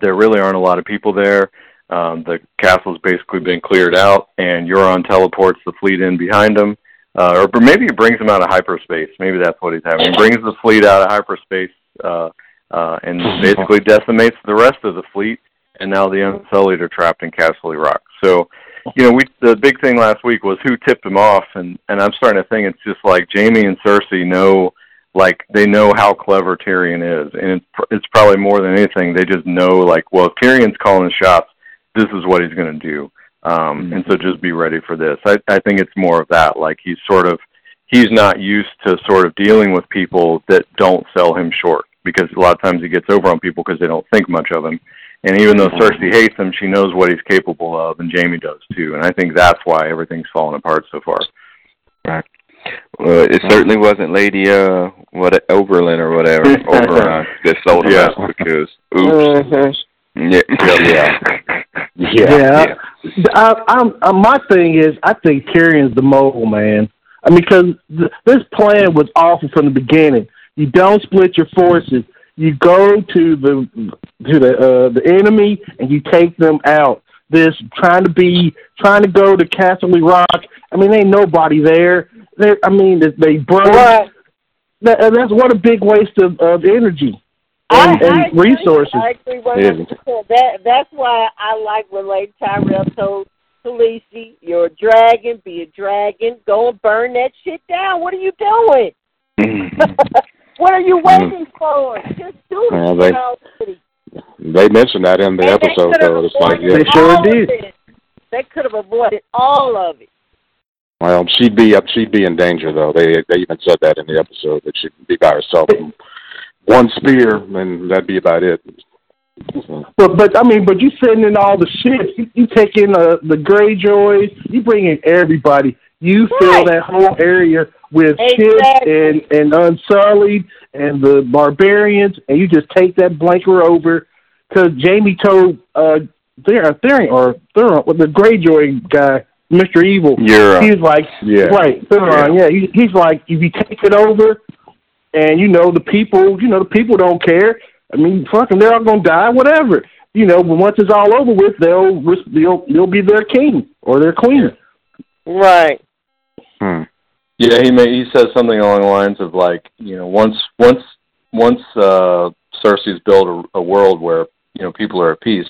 there really aren't a lot of people there. Um, the castle's basically been cleared out, and Euron teleports the fleet in behind him. Uh, or maybe he brings them out of hyperspace. Maybe that's what he's having. He brings the fleet out of hyperspace uh, uh, and basically decimates the rest of the fleet. And now the Unsullied are trapped in Castle Rock. So, you know, we the big thing last week was who tipped him off, and and I'm starting to think it's just like Jaime and Cersei know, like they know how clever Tyrion is, and it's pr- it's probably more than anything they just know like, well, if Tyrion's calling the shots, this is what he's going to do. Um, and so just be ready for this. I, I think it's more of that. Like he's sort of, he's not used to sort of dealing with people that don't sell him short because a lot of times he gets over on people because they don't think much of him. And even though Cersei hates him, she knows what he's capable of, and Jaime does too. And I think that's why everything's fallen apart so far. Right. Well, it certainly wasn't Lady uh what Oberlin or whatever Oberyn that sold him Yeah. because oops. Yeah. Yeah. yeah. I, I'm, I, my thing is, I think Tyrion's the mole, man. I mean, because th- this plan was awful from the beginning. You don't split your forces. You go to the to the uh, the enemy and you take them out. This trying to be trying to go to Castle Rock. I mean, ain't nobody there. There. I mean, they, they broke. That, and that's what a big waste of, of energy and, I, and I agree. resources. I agree one hundred percent. That that's why I like when Lady Tyrell told Khaleesi, "You're a dragon. Be a dragon. Go and burn that shit down. What are you doing? what are you mm-hmm. waiting for? Just do it Well, they- They mentioned that in the And episode, could though. It's like, yeah, They sure did. it. They could have avoided all of it. well, she'd be up. She'd be in danger, though. They they even said that in the episode that she'd be by herself. One spear, and that'd be about it. But but I mean, but you sending in all the shit. You, you take in uh, the Greyjoys. You bring in everybody. You fill that whole area with Exactly. ships and and Unsullied and the barbarians, and you just take that blanket over. Because Jaime told uh there Therion or Theron, well, the Greyjoy guy, Mister Evil. You're uh, He's like, Yeah. right, Theron, yeah. He, he's like, if you take it over, and you know the people, you know the people don't care. I mean, fucking, they're all gonna die, whatever. You know, but once it's all over with, they'll they'll they'll be their king or their queen. Right. Hmm. Yeah, he may, he says something along the lines of like, you know, once once once uh Cersei's built a, a world where you know people are at peace,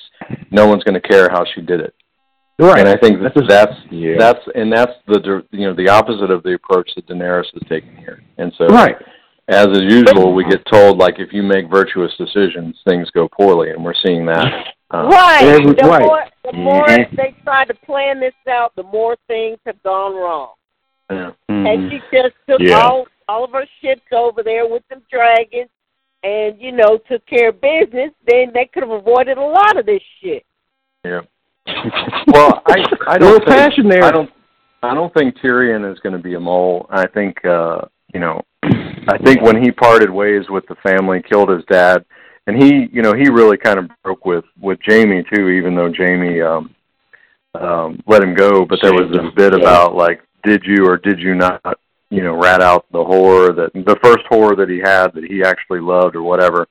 no one's going to care how she did it. Right. And I think that That's a- that's Yeah. that's and that's the dir- you know the opposite of the approach that Daenerys is taking here. And so, right. As is usual, we get told like if you make virtuous decisions, things go poorly, and we're seeing that. Uh, Right. Every- the right. more the more Mhm. they try to plan this out, the more things have gone wrong. yeah. And she just took Yeah. all all of her ships over there with some dragons, and you know took care of business. Then they could have avoided a lot of this shit. Yeah. Well, I I don't think, passion there. I don't I don't think Tyrion is going to be a mole. I think uh, you know I think when he parted ways with the family, killed his dad, and he you know he really kind of broke with with Jaime too, even though Jaime um um let him go. But there was this bit about like, did you or did you not you know rat out the whore that the first whore that he had that he actually loved or whatever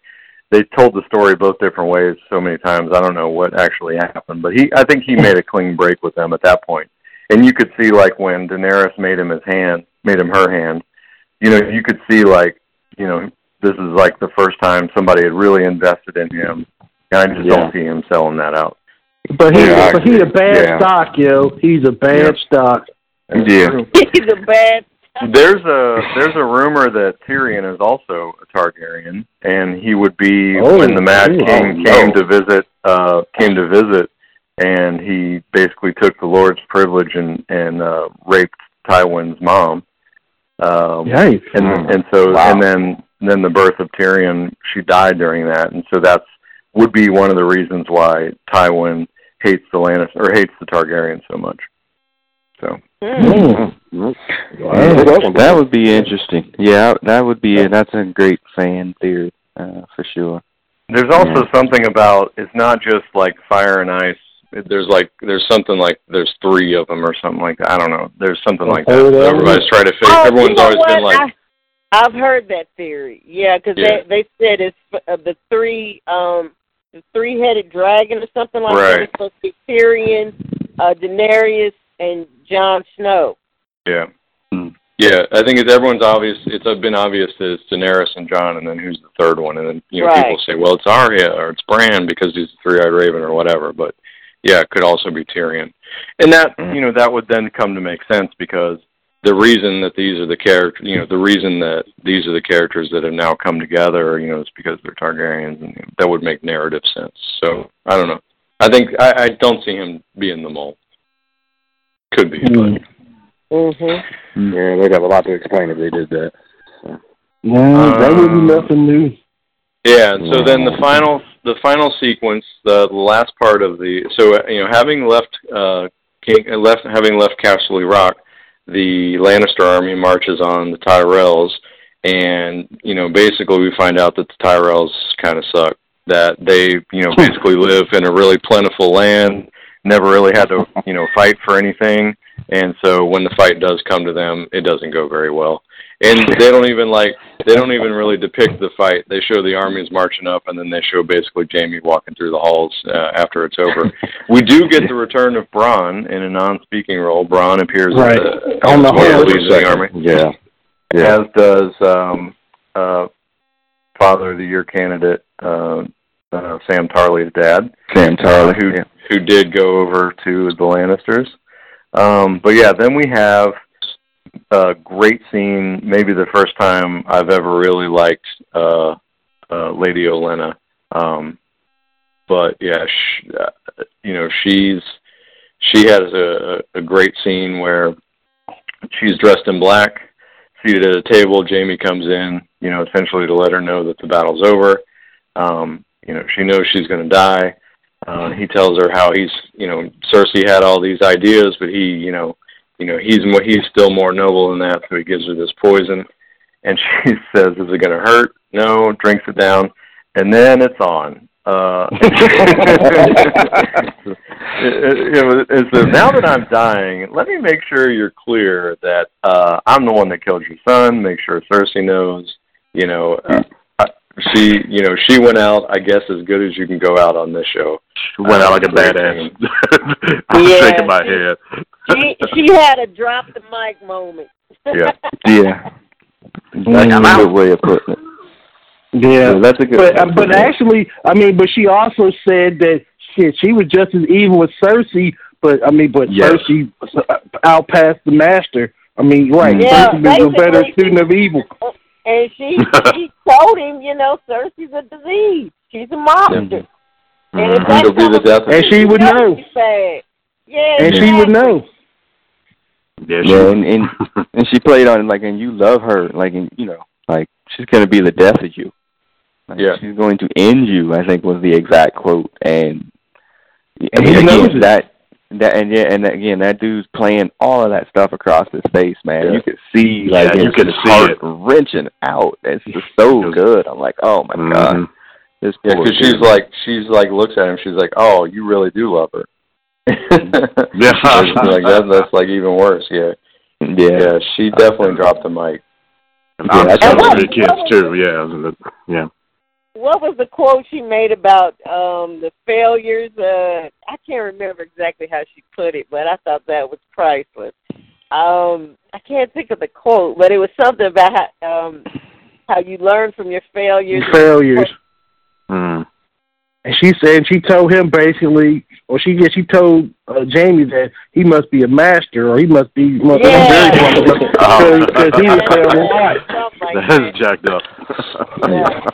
they told the story both different ways so many times. I don't know what actually happened, but he I think he made a clean break with them at that point. And you could see like when Daenerys made him his hand, made him her hand. You know, you could see like, you know, this is like the first time somebody had really invested in him. And I just Yeah. don't see him selling that out. But he's Yeah, but he's a bad yeah. stock, yo. He's a bad stock. Yeah. He's a bad. There's a there's a rumor that Tyrion is also a Targaryen, and he would be Oh, when the Mad oh, King no. came to visit uh came to visit, and he basically took the Lord's privilege and and uh raped Tywin's mom. Um, Yikes. and Hmm. and so Wow. and then then the birth of Tyrion, she died during that, and so that's would be one of the reasons why Tywin hates the Lannister or hates the Targaryen so much. So Mm. Mm. Yeah, that would be interesting. Yeah, that would be that's a great fan theory uh, for sure. There's also something about it's not just like fire and ice. There's like there's something like there's three of them or something like that. I don't know. There's something like that. That Everybody's trying to figure. Oh, Everyone's you know always what? been like, I, I've heard that theory. Yeah, because Yeah. they they said it's uh, the three um the three headed dragon or something like that. Right. It's supposed to be Tyrion, uh, Daenerys, and Jon Snow. yeah, yeah. I think it's everyone's obvious. It's been obvious that it's Daenerys and Jon, and then who's the third one? And then you know Right. people say, well, it's Arya or it's Bran because he's the three-eyed raven or whatever. But yeah, it could also be Tyrion, and that Mm. you know that would then come to make sense because the reason that these are the characters, you know, the reason that these are the characters that have now come together, you know, is because they're Targaryens, and that would make narrative sense. So I don't know. I think I, I don't see him being the mole. Could be, but Mm-hmm. Yeah, they'd have a lot to explain if they did that. No, that would be nothing new. Yeah. And so then the final, the final sequence, the, the last part of the, so uh, you know, having left, uh, King, uh, left, having left Castle Rock, the Lannister army marches on the Tyrells, and you know, basically we find out that the Tyrells kind of suck. That they, you know, basically live in a really plentiful land, never really had to, you know, fight for anything, and so when the fight does come to them, it doesn't go very well. And they don't even like they don't even really depict the fight. They show the armies marching up, and then they show basically Jaime walking through the halls uh, after it's over. we do get the return of Bronn in a non-speaking role. Bronn appears Right. the, On the of horse. of the army, Yeah. Yeah. as does um, uh, Father of the Year candidate uh, uh, Sam Tarly's dad Sam Tarly, who yeah. who did go over to the Lannisters. Um, but yeah, then we have a great scene. Maybe the first time I've ever really liked uh, uh, Lady Olenna. Um, but yeah, sh- uh, you know, she's she has a, a great scene where she's dressed in black, seated at a table. Jaime comes in, you know, essentially to let her know that the battle's over. Um, you know, she knows she's going to die. Uh, he tells her how he's, you know, Cersei had all these ideas, but he, you know, you know, he's more, he's still more noble than that. So he gives her this poison, and she says, "Is it going to hurt?" No. Drinks it down, and then it's on. Uh, it, it, it was, it says, now that I'm dying, let me make sure you're clear that uh, I'm the one that killed your son. Make sure Cersei knows. you know, uh, she, you know, she went out. I guess as good as you can go out on this show. She went out like a Uh, great badass. I'm Yeah, shaking my she- head. She she had a drop the mic moment. Yeah. Yeah. That's I'm a good way of putting it. Yeah, Yeah, that's a good. but way uh, of but putting it. actually, I mean, but she also said that shit, she was just as evil as Cersei. But I mean, but Yes. Cersei uh, outpassed the master. I mean, right? Yeah, Cersei was a better student of evil. And she she told him, you know, Cersei's a disease. She's a monster. And if Mhm. that She'll be the comes- death of And she would know. she's. Yeah, And she would exactly. know. Yeah, Yeah, and, and and she played on like, and you love her, like, and you know, like she's gonna be the death of you. Like, Yeah. she's going to end you. I think was the exact quote, and And he knows that that and yeah, and again, that dude's playing all of that stuff across his face, man. Yeah. You could see Yeah, like you his could see heart it. wrenching out. It's just so good. I'm like, oh my god, Mhm. this Yeah, because she's like, she's like, looks at him. She's like, "Oh, you really do love her." Yeah. It's like that, that's like even worse. Yeah, yeah, yeah. She definitely dropped the mic. Yeah, I'm that's some what- the kids too. Yeah, the- yeah. What was the quote she made about um the failures? Uh I can't remember exactly how she put it, but I thought that was priceless. Um I can't think of the quote, but it was something about how um how you learn from your failures. Failures. Mm. And she said she told him basically, or she yeah, she told uh, Jaime that he must be a master, or he must be must Yeah. be very Oh. because he would fail a lot. Like That that. is jacked up.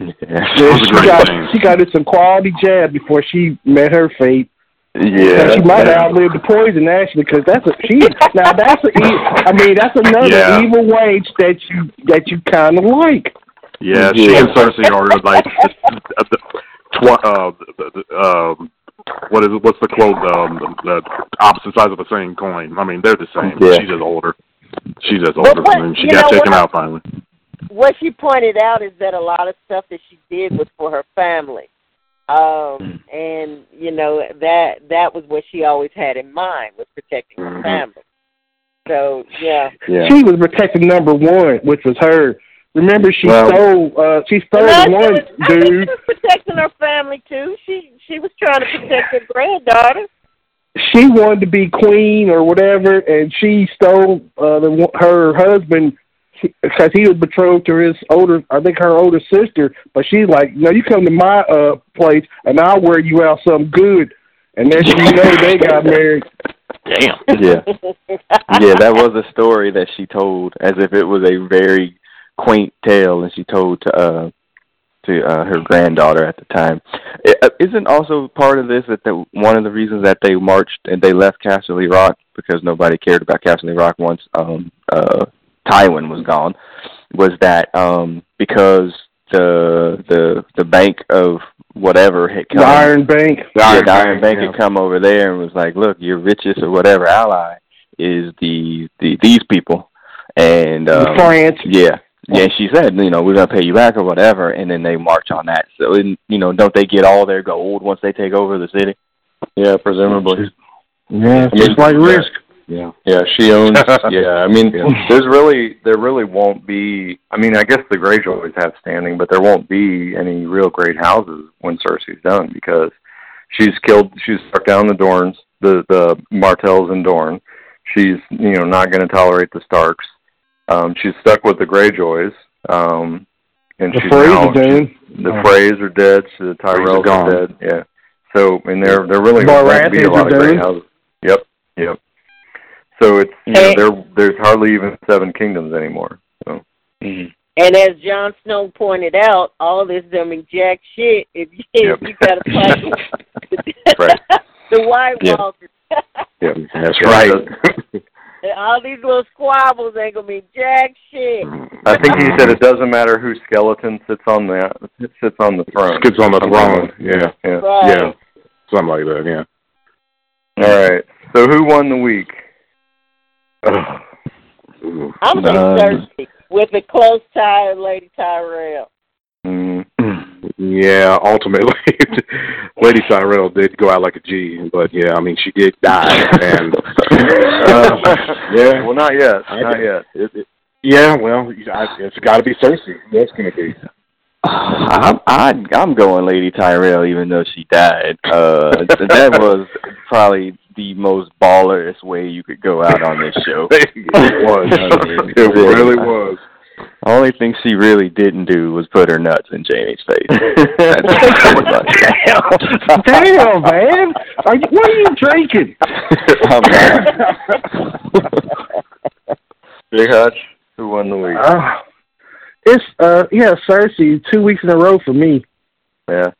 Yeah. yeah, Yeah, was a she got thing. she got in some quality jab before she met her fate. yeah. Now, she might yeah. outlive the poison actually, because that's a she. now that's a. e- I mean, that's another Yeah. evil wage that you that you kind of like. Yeah, she Yeah. and Cersei are like uh, the, tw- uh, the, the, um, what is it? What's the quote? Um, the, the opposite sides of the same coin. I mean, they're the same. Yeah. She's just older. She's just older, what- and she got know taken what? out finally. what she pointed out is that a lot of stuff that she did was for her family um and you know that that was what she always had in mind was protecting her Mhm. family so yeah yeah. She was protecting number one, which was her. Remember, she Well- stole. Uh, she stole No, she one was, I think she was protecting her family too she she was trying to protect her granddaughter She wanted to be queen or whatever, and she stole uh, the one- her husband because he was betrothed to his older, I think her older sister. But she's like, "No, you come to my uh place, and I'll wear you out something good." And then you know they got married. Damn. Yeah. yeah, that was a story that she told as if it was a very quaint tale, and she told to uh to uh, her granddaughter at the time. It, uh, isn't also part of this that the, one of the reasons that they marched and they left Castle Rock because nobody cared about Castle Rock once um uh Tywin was gone was that um because the the the bank of whatever had come The Iron Bank. the Iron Iron, the Iron Bank, Bank yeah. had come over there and was like, "Look, your richest or whatever ally is the the these people," and um, France. yeah, yeah. She said, "You know, we're gonna pay you back or whatever," and then they march on that. So, and, you know, don't they get all their gold once they take over the city? Yeah, presumably. Yeah, I mean, like yeah. Risk. Yeah. Yeah, she owns. yeah, I mean, Yeah. there's really, there really won't be. I mean, I guess the Greyjoys have standing, but there won't be any real great houses when Cersei's done because she's killed. She's struck down the Dorns, the the Martells and Dorn. She's you know not going to tolerate the Starks. Um, she's stuck with the Greyjoys. Um, and The she's Freys now, are dead. The Oh. Freys are dead. So the Freys are Tyrells are dead. Yeah. So and they're really won't be a Baratheons lot are of great houses. Yep. Yep. So it's you know there there's hardly even seven kingdoms anymore. So and as Jon Snow pointed out all this don't jack shit if you Yep. if you got to fight Right. the White Yeah. Walkers yeah, That's right. So- all these little squabbles ain't gonna mean jack shit I think he said it doesn't matter who skeleton sits on the sits on the throne. Sits on the throne, yeah. Yeah. right Yeah. Something like that. Yeah. All right. So who won the week? I'm um, thirsty with a close tie of Lady Tyrell. Yeah, ultimately, Lady Tyrell did go out like a G, but yeah, I mean, she did die, and uh, yeah, well, not yet. I Not can- yet. it, it, Yeah, well, I, it's got to be Cersei. That's going to be. I'm I, I'm going Lady Tyrell, even though she died. Uh, that was probably the most ballerest way you could go out on this show. it was. it really was. The only thing she really didn't do was put her nuts in Jaime's face. Damn, damn, man! Are you, what are you drinking? I'm Big Hutch, who won the week? Uh, it's uh, yeah, Cersei. Two weeks in a row for me. Yeah,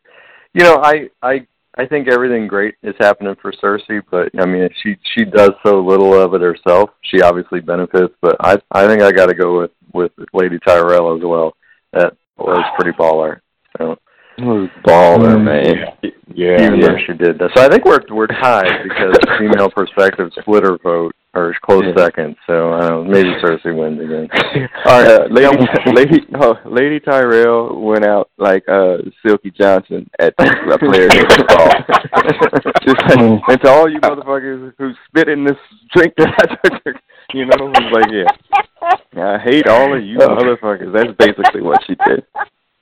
you know, I I I think everything great is happening for Cersei, but I mean, she she does so little of it herself. She obviously benefits, but I I think I got to go with with Lady Tyrell as well. That was pretty baller. So baller, mm. man. Yeah, even yeah. though she did that. So I think we're we're tied because female perspective split her vote close Yeah. second. So I don't know, maybe Cersei wins again. All right, uh, lady, lady, oh, lady Tyrell went out like uh Silky Johnson at a player's ball. Just like, and to all you motherfuckers who spit in this drink that I took, you know, it's like, yeah, I hate all of you motherfuckers. That's basically what she did.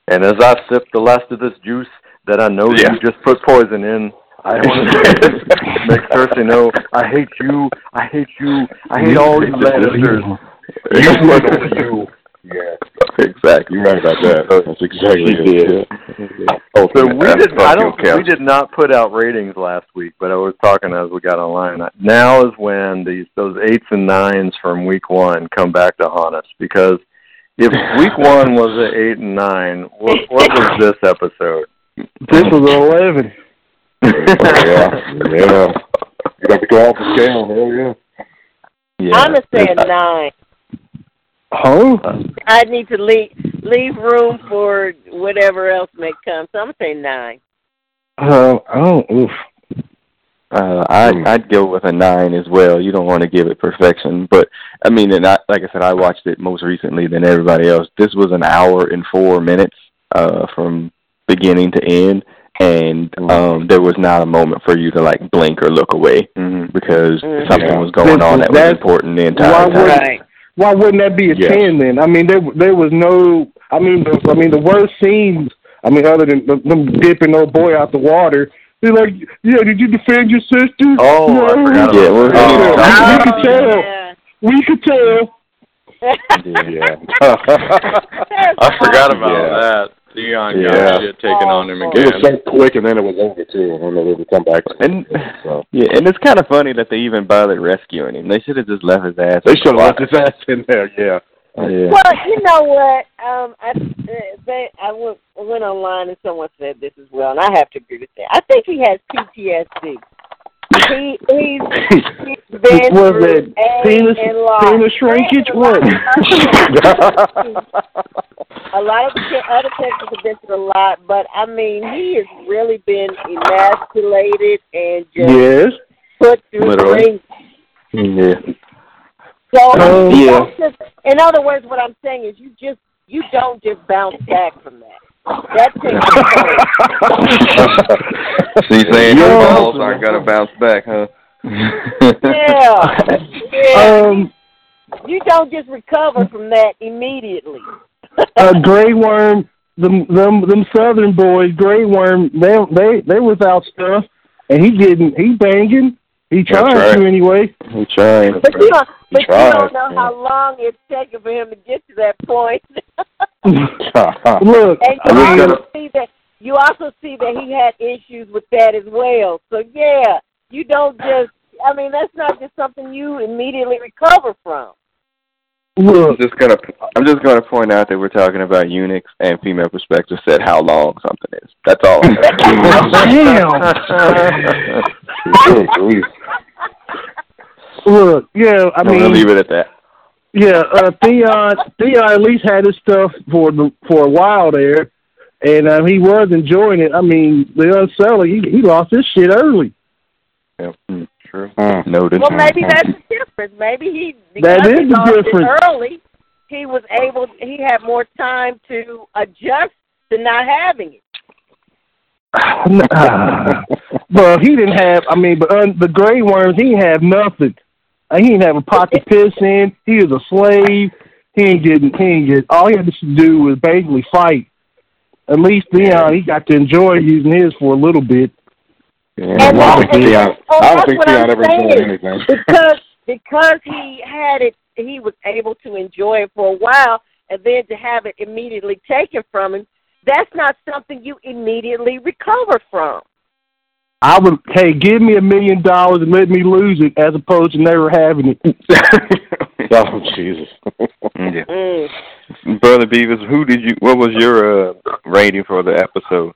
And as I sip the last of this juice that I know Yeah. you just put poison in, I want to make Cersei know I hate you, I hate you, I hate all you Lannisters. You put on you. Yeah, Exactly. you're right about that. That's exactly She it. did. Yeah. Oh, so we did. I don't. count. We did not put out ratings last week, but I was talking as we got online. Now is when these those eights and nines from week one come back to haunt us because if week one was an eight and nine, what, what was this episode? This was an eleven. Yeah, yeah. You got to go off the scale. Hell yeah. Yeah. I'm gonna say a nine. Huh? I need to leave leave room for whatever else may come. So I'm gonna say nine. Uh, oh, oof. Uh, I I'd go with a nine as well. You don't want to give it perfection, but I mean, and I, like I said, I watched it most recently than everybody else. This was an hour and four minutes uh, from beginning to end, and um, there was not a moment for you to like blink or look away Mhm. because Mhm. something was going on that was important the why entire would- time. Right. Why wouldn't that be a Yes. ten then? I mean, there there was no. I mean, the, I mean, the worst scenes. I mean, other than them dipping old boy out the water. They're like, yeah, did you defend your sister? Oh, I yeah. forgot Yeah, well, Yeah, Oh, we, we could tell. yeah. We could tell. Yeah. I forgot about Yeah. that. Theon Yeah. shit taken on him Oh, It was so quick, and then it was over too. I don't know if they would come back. And So yeah, and it's kind of funny that they even bothered rescuing him. They should have just left his ass. they should have left his ass in there. Yeah. Yeah. Well, you know what? Um, I uh, they I went I went online and someone said this as well, and I have to agree with that. I think he has PTSD. He he's, he's been Was through it A penis- and lot. penis shrinkage? What? a lot of the other Texans have been through a lot, but I mean, he has really been emasculated and just yes. put through Literally. the ring. Mm, yeah. So um, you yeah. just, in other words, what I'm saying is you just you don't just bounce back from that. That takes So you saying Yo. your balls aren't gonna bounce back, huh? yeah, yeah. Um, you don't just recover from that immediately. uh, Grey Worm, them them them Southern boys, Grey Worm, they they they without stuff, and he didn't. He banging. He That's trying right. to anyway. I'm trying. But you don't, but you tried, don't know yeah. how long it's taken for him to get to that point. Look, And you was also gonna- see that you also see that he had issues with that as well. So yeah, you don't just. I mean, that's not just something you immediately recover from. I'm look. just gonna I'm just gonna point out that we're talking about eunuchs and female perspective said how long something is. That's all. Damn. Look, yeah, I I'm gonna leave it at that. Yeah, uh, Theon, Theon at least had his stuff for the for a while there, and um, he was enjoying it. I mean, the Unsullied, he, he lost his shit early. Yeah, mm, true. Mm. Noted. Well, maybe that's the difference. Maybe he That because is he the lost it difference. early. He was able. He had more time to adjust to not having it. well, he didn't have. I mean, but uh, the Grey Worms, he didn't have nothing. Uh, he didn't have a pot to piss in. He was a slave. he ain't getting he ain't get all he had to do was basically fight. At least Theon he got to enjoy using his for a little bit. Yeah, And I don't think Theon. and- oh, I don't think what Theon ever saying. enjoyed anything. because because he had it he was able to enjoy it for a while and then to have it immediately taken from him that's not something you immediately recover from I would hey, give me a million dollars and let me lose it as opposed to never having it. oh Jesus! yeah. mm. Brother Beavis, who did you? What was your uh, rating for the episode?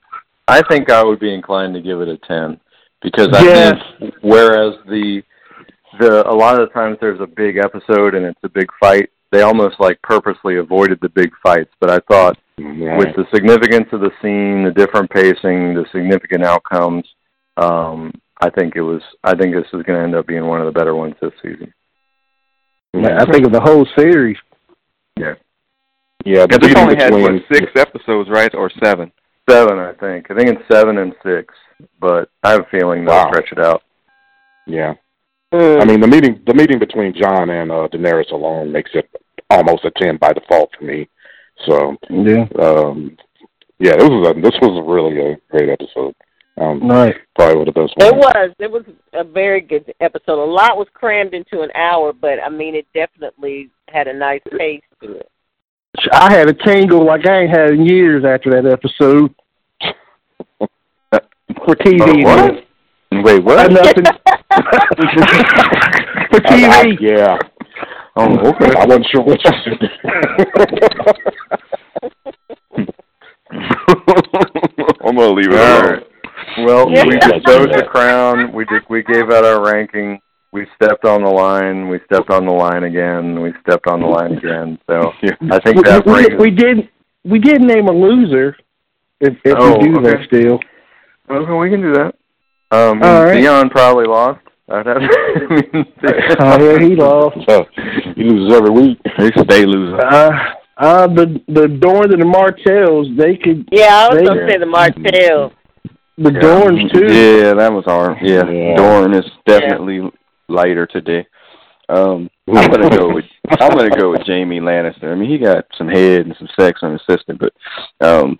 I think I would be inclined to give it a ten because I Yes. think whereas the the a lot of the times there's a big episode and it's a big fight, they almost like purposely avoided the big fights. But I thought Right. with the significance of the scene, the different pacing, the significant outcomes, um, I think it was. I think this is going to end up being one of the better ones this season. I think of the whole series. yeah, Yeah, Because it's meeting only had what six episodes, right, or seven? Seven, I think. I think it's seven and six, but I have a feeling they'll Wow. stretch it out. yeah. Mm. I mean, the meeting the meeting between Jon and uh, Daenerys alone makes it almost a ten by default for me. So, Yeah. um, yeah, this was a this was really a great episode. Um, Right. probably one of the best it was it was a very good episode a lot was crammed into an hour but i mean it definitely had a nice pace to it I had a tingle like I ain't had in years after that episode. For TV. Oh, what? Wait, Uh, what? nothing. For I- I- TV. yeah. Oh, okay. I wasn't sure what you said. I'm gonna leave it All alone. Right. Well, Yeah. we bestowed the crown. We did. We gave out our ranking. We stepped on the line. We stepped on the line again. We stepped on the line again. So I think we, that we, brings. we did we did name a loser if if Oh, we do okay. that still. Okay, we can do that. Um, All right. Theon probably lost. I'd have. I mean, Oh yeah, he lost. So, he loses every week. They stay losing. Uh uh the the Dorns and the Martells, they could yeah i was They- going to say the martell the Yeah. Dorns too. Yeah, that was hard. Yeah, Yeah. Dorn is definitely lighter today. Um, I'm gonna go with I'm gonna go with Jaime Lannister. I mean, he got some head and some sex on his sister, but um,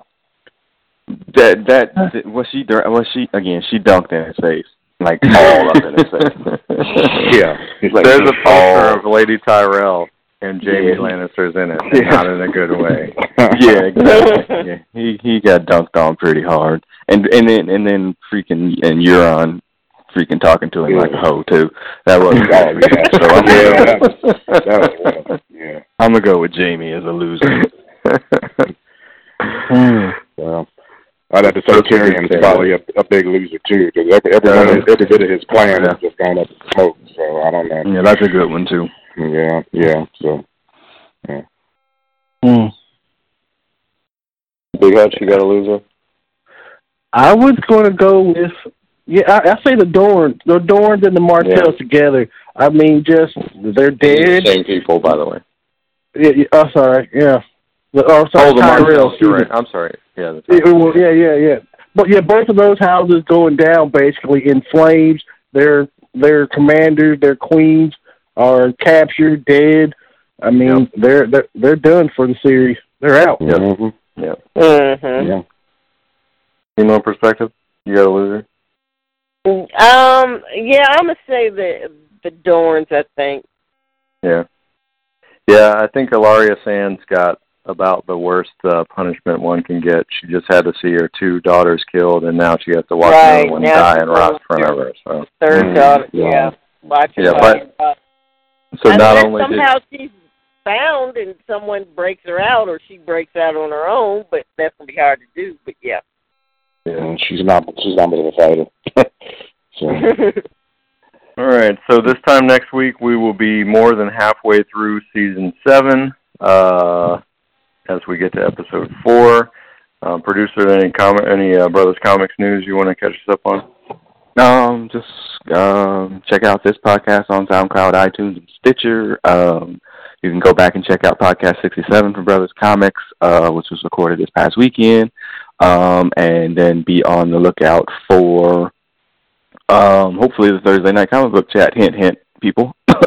that that was she was she again? She dunked in his face like all up in his face. Yeah. Like, There's a poster all- of Lady Tyrell and Jaime Yeah. Lannister's in it, Yeah. not in a good way. yeah, exactly. yeah, he he got dunked on pretty hard, and and then and then freaking and Euron freaking talking to him like a hoe too. That was Oh, yeah. So I'm Yeah, gonna, that was. Yeah. I'm gonna go with Jaime as a loser. Well, I'd have to say That's a good Tyrion's pick. probably a, a big loser too, because every every, of- every bit of his plan Yeah. has just gone up in smoke. So I don't know. yeah, that's a good one too. Yeah, yeah. So yeah. Hmm. Big Hutch, you got a loser? I was going to go with yeah. I, I say the Dorn, the Dorns and the Martells together. I mean, just they're dead. Same people, by the way. Yeah, yeah, oh, sorry. Yeah. The, oh, sorry, Oh, the Tyrell. Martells, you're right. I'm sorry. Yeah, the Yeah, well, yeah, yeah, yeah. But yeah, both of those houses going down basically in flames. Their their commanders, their queens are captured, dead. I mean, they're they're they're done for the series. They're out. Yep. mhm, yeah. mhm yeah. Female perspective, you got a loser? Um, yeah, I'm gonna say the the Dorns. I think. Yeah. Yeah, I think Ellaria Sands got about the worst uh, punishment one can get. She just had to see her two daughters killed, and now she has to watch Right, another one now die and rot in front of her. So, Third Mm, daughter. yeah. Yeah. Watching. Yeah, her. but- so Unless not only did somehow she's found and someone breaks her out, or she breaks out on her own, but that's gonna be hard to do. But yeah. And she's not she's not much of a fighter. so All right. So this time next week, we will be more than halfway through season seven. Uh, as we get to episode four, um, producer, any comment, any uh, Brothers Comics news you want to catch us up on? Um, just um, check out this podcast on SoundCloud, iTunes, and Stitcher. Um, you can go back and check out podcast 67 from Brothers Comics, uh, which was recorded this past weekend. Um, and then be on the lookout for um, hopefully the Thursday night comic book chat. Hint, hint, people. people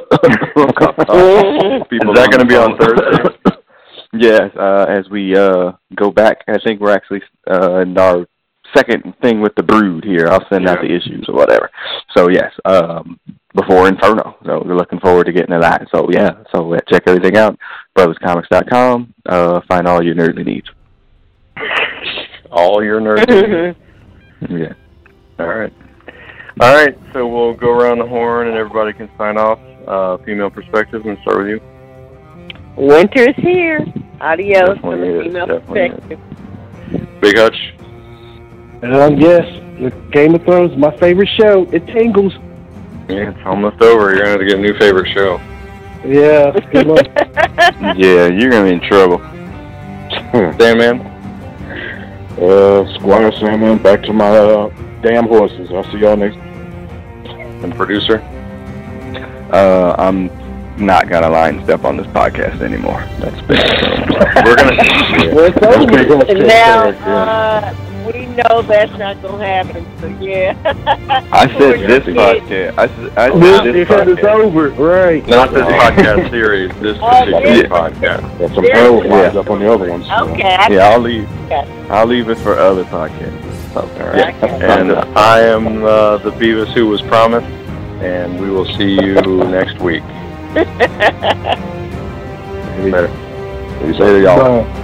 Is that gonna be on Thursday? Yes, uh, as we uh, go back, I think we're actually uh, in our second thing with the brood here. I'll send out the issues or whatever. So yes, um, before Inferno. So we're looking forward to getting to that. So yeah, so check everything out. BrothersComics.com. Uh, find all your nerdly needs. All your nerds. Mm-hmm. Yeah. All right. All right. So we'll go around the horn and everybody can sign off. Uh, female perspective. And start with you. Winter is here. Adios from Definitely the female definitely is. Big Hutch. Um, yes, the Game of Thrones my favorite show. It tingles. Yeah, it's almost over. You're gonna have to get a new favorite show. Yeah, good luck. Yeah, you're gonna be in trouble. Sandman. Uh, Squire Sandman, back to my uh, damn horses. I'll see y'all next. And producer. Uh, I'm not gonna lie and step on this podcast anymore. That's been. We're gonna. Well, it's over. Okay, go And check now, that, yeah. uh, we know that's not going to happen, so yeah. I said this podcast. I said, I This, said this because it's podcast. over, right? Not this podcast series. This Oh, particular yeah. podcast. Got some Yeah. pearls lined up on the other ones. so. Okay. I Yeah, I'll leave. Okay. I'll leave it for other podcasts. All Yeah. right. And I am uh, the Beavis who was promised, and we will see you next week. Later. Later, y'all. Bye.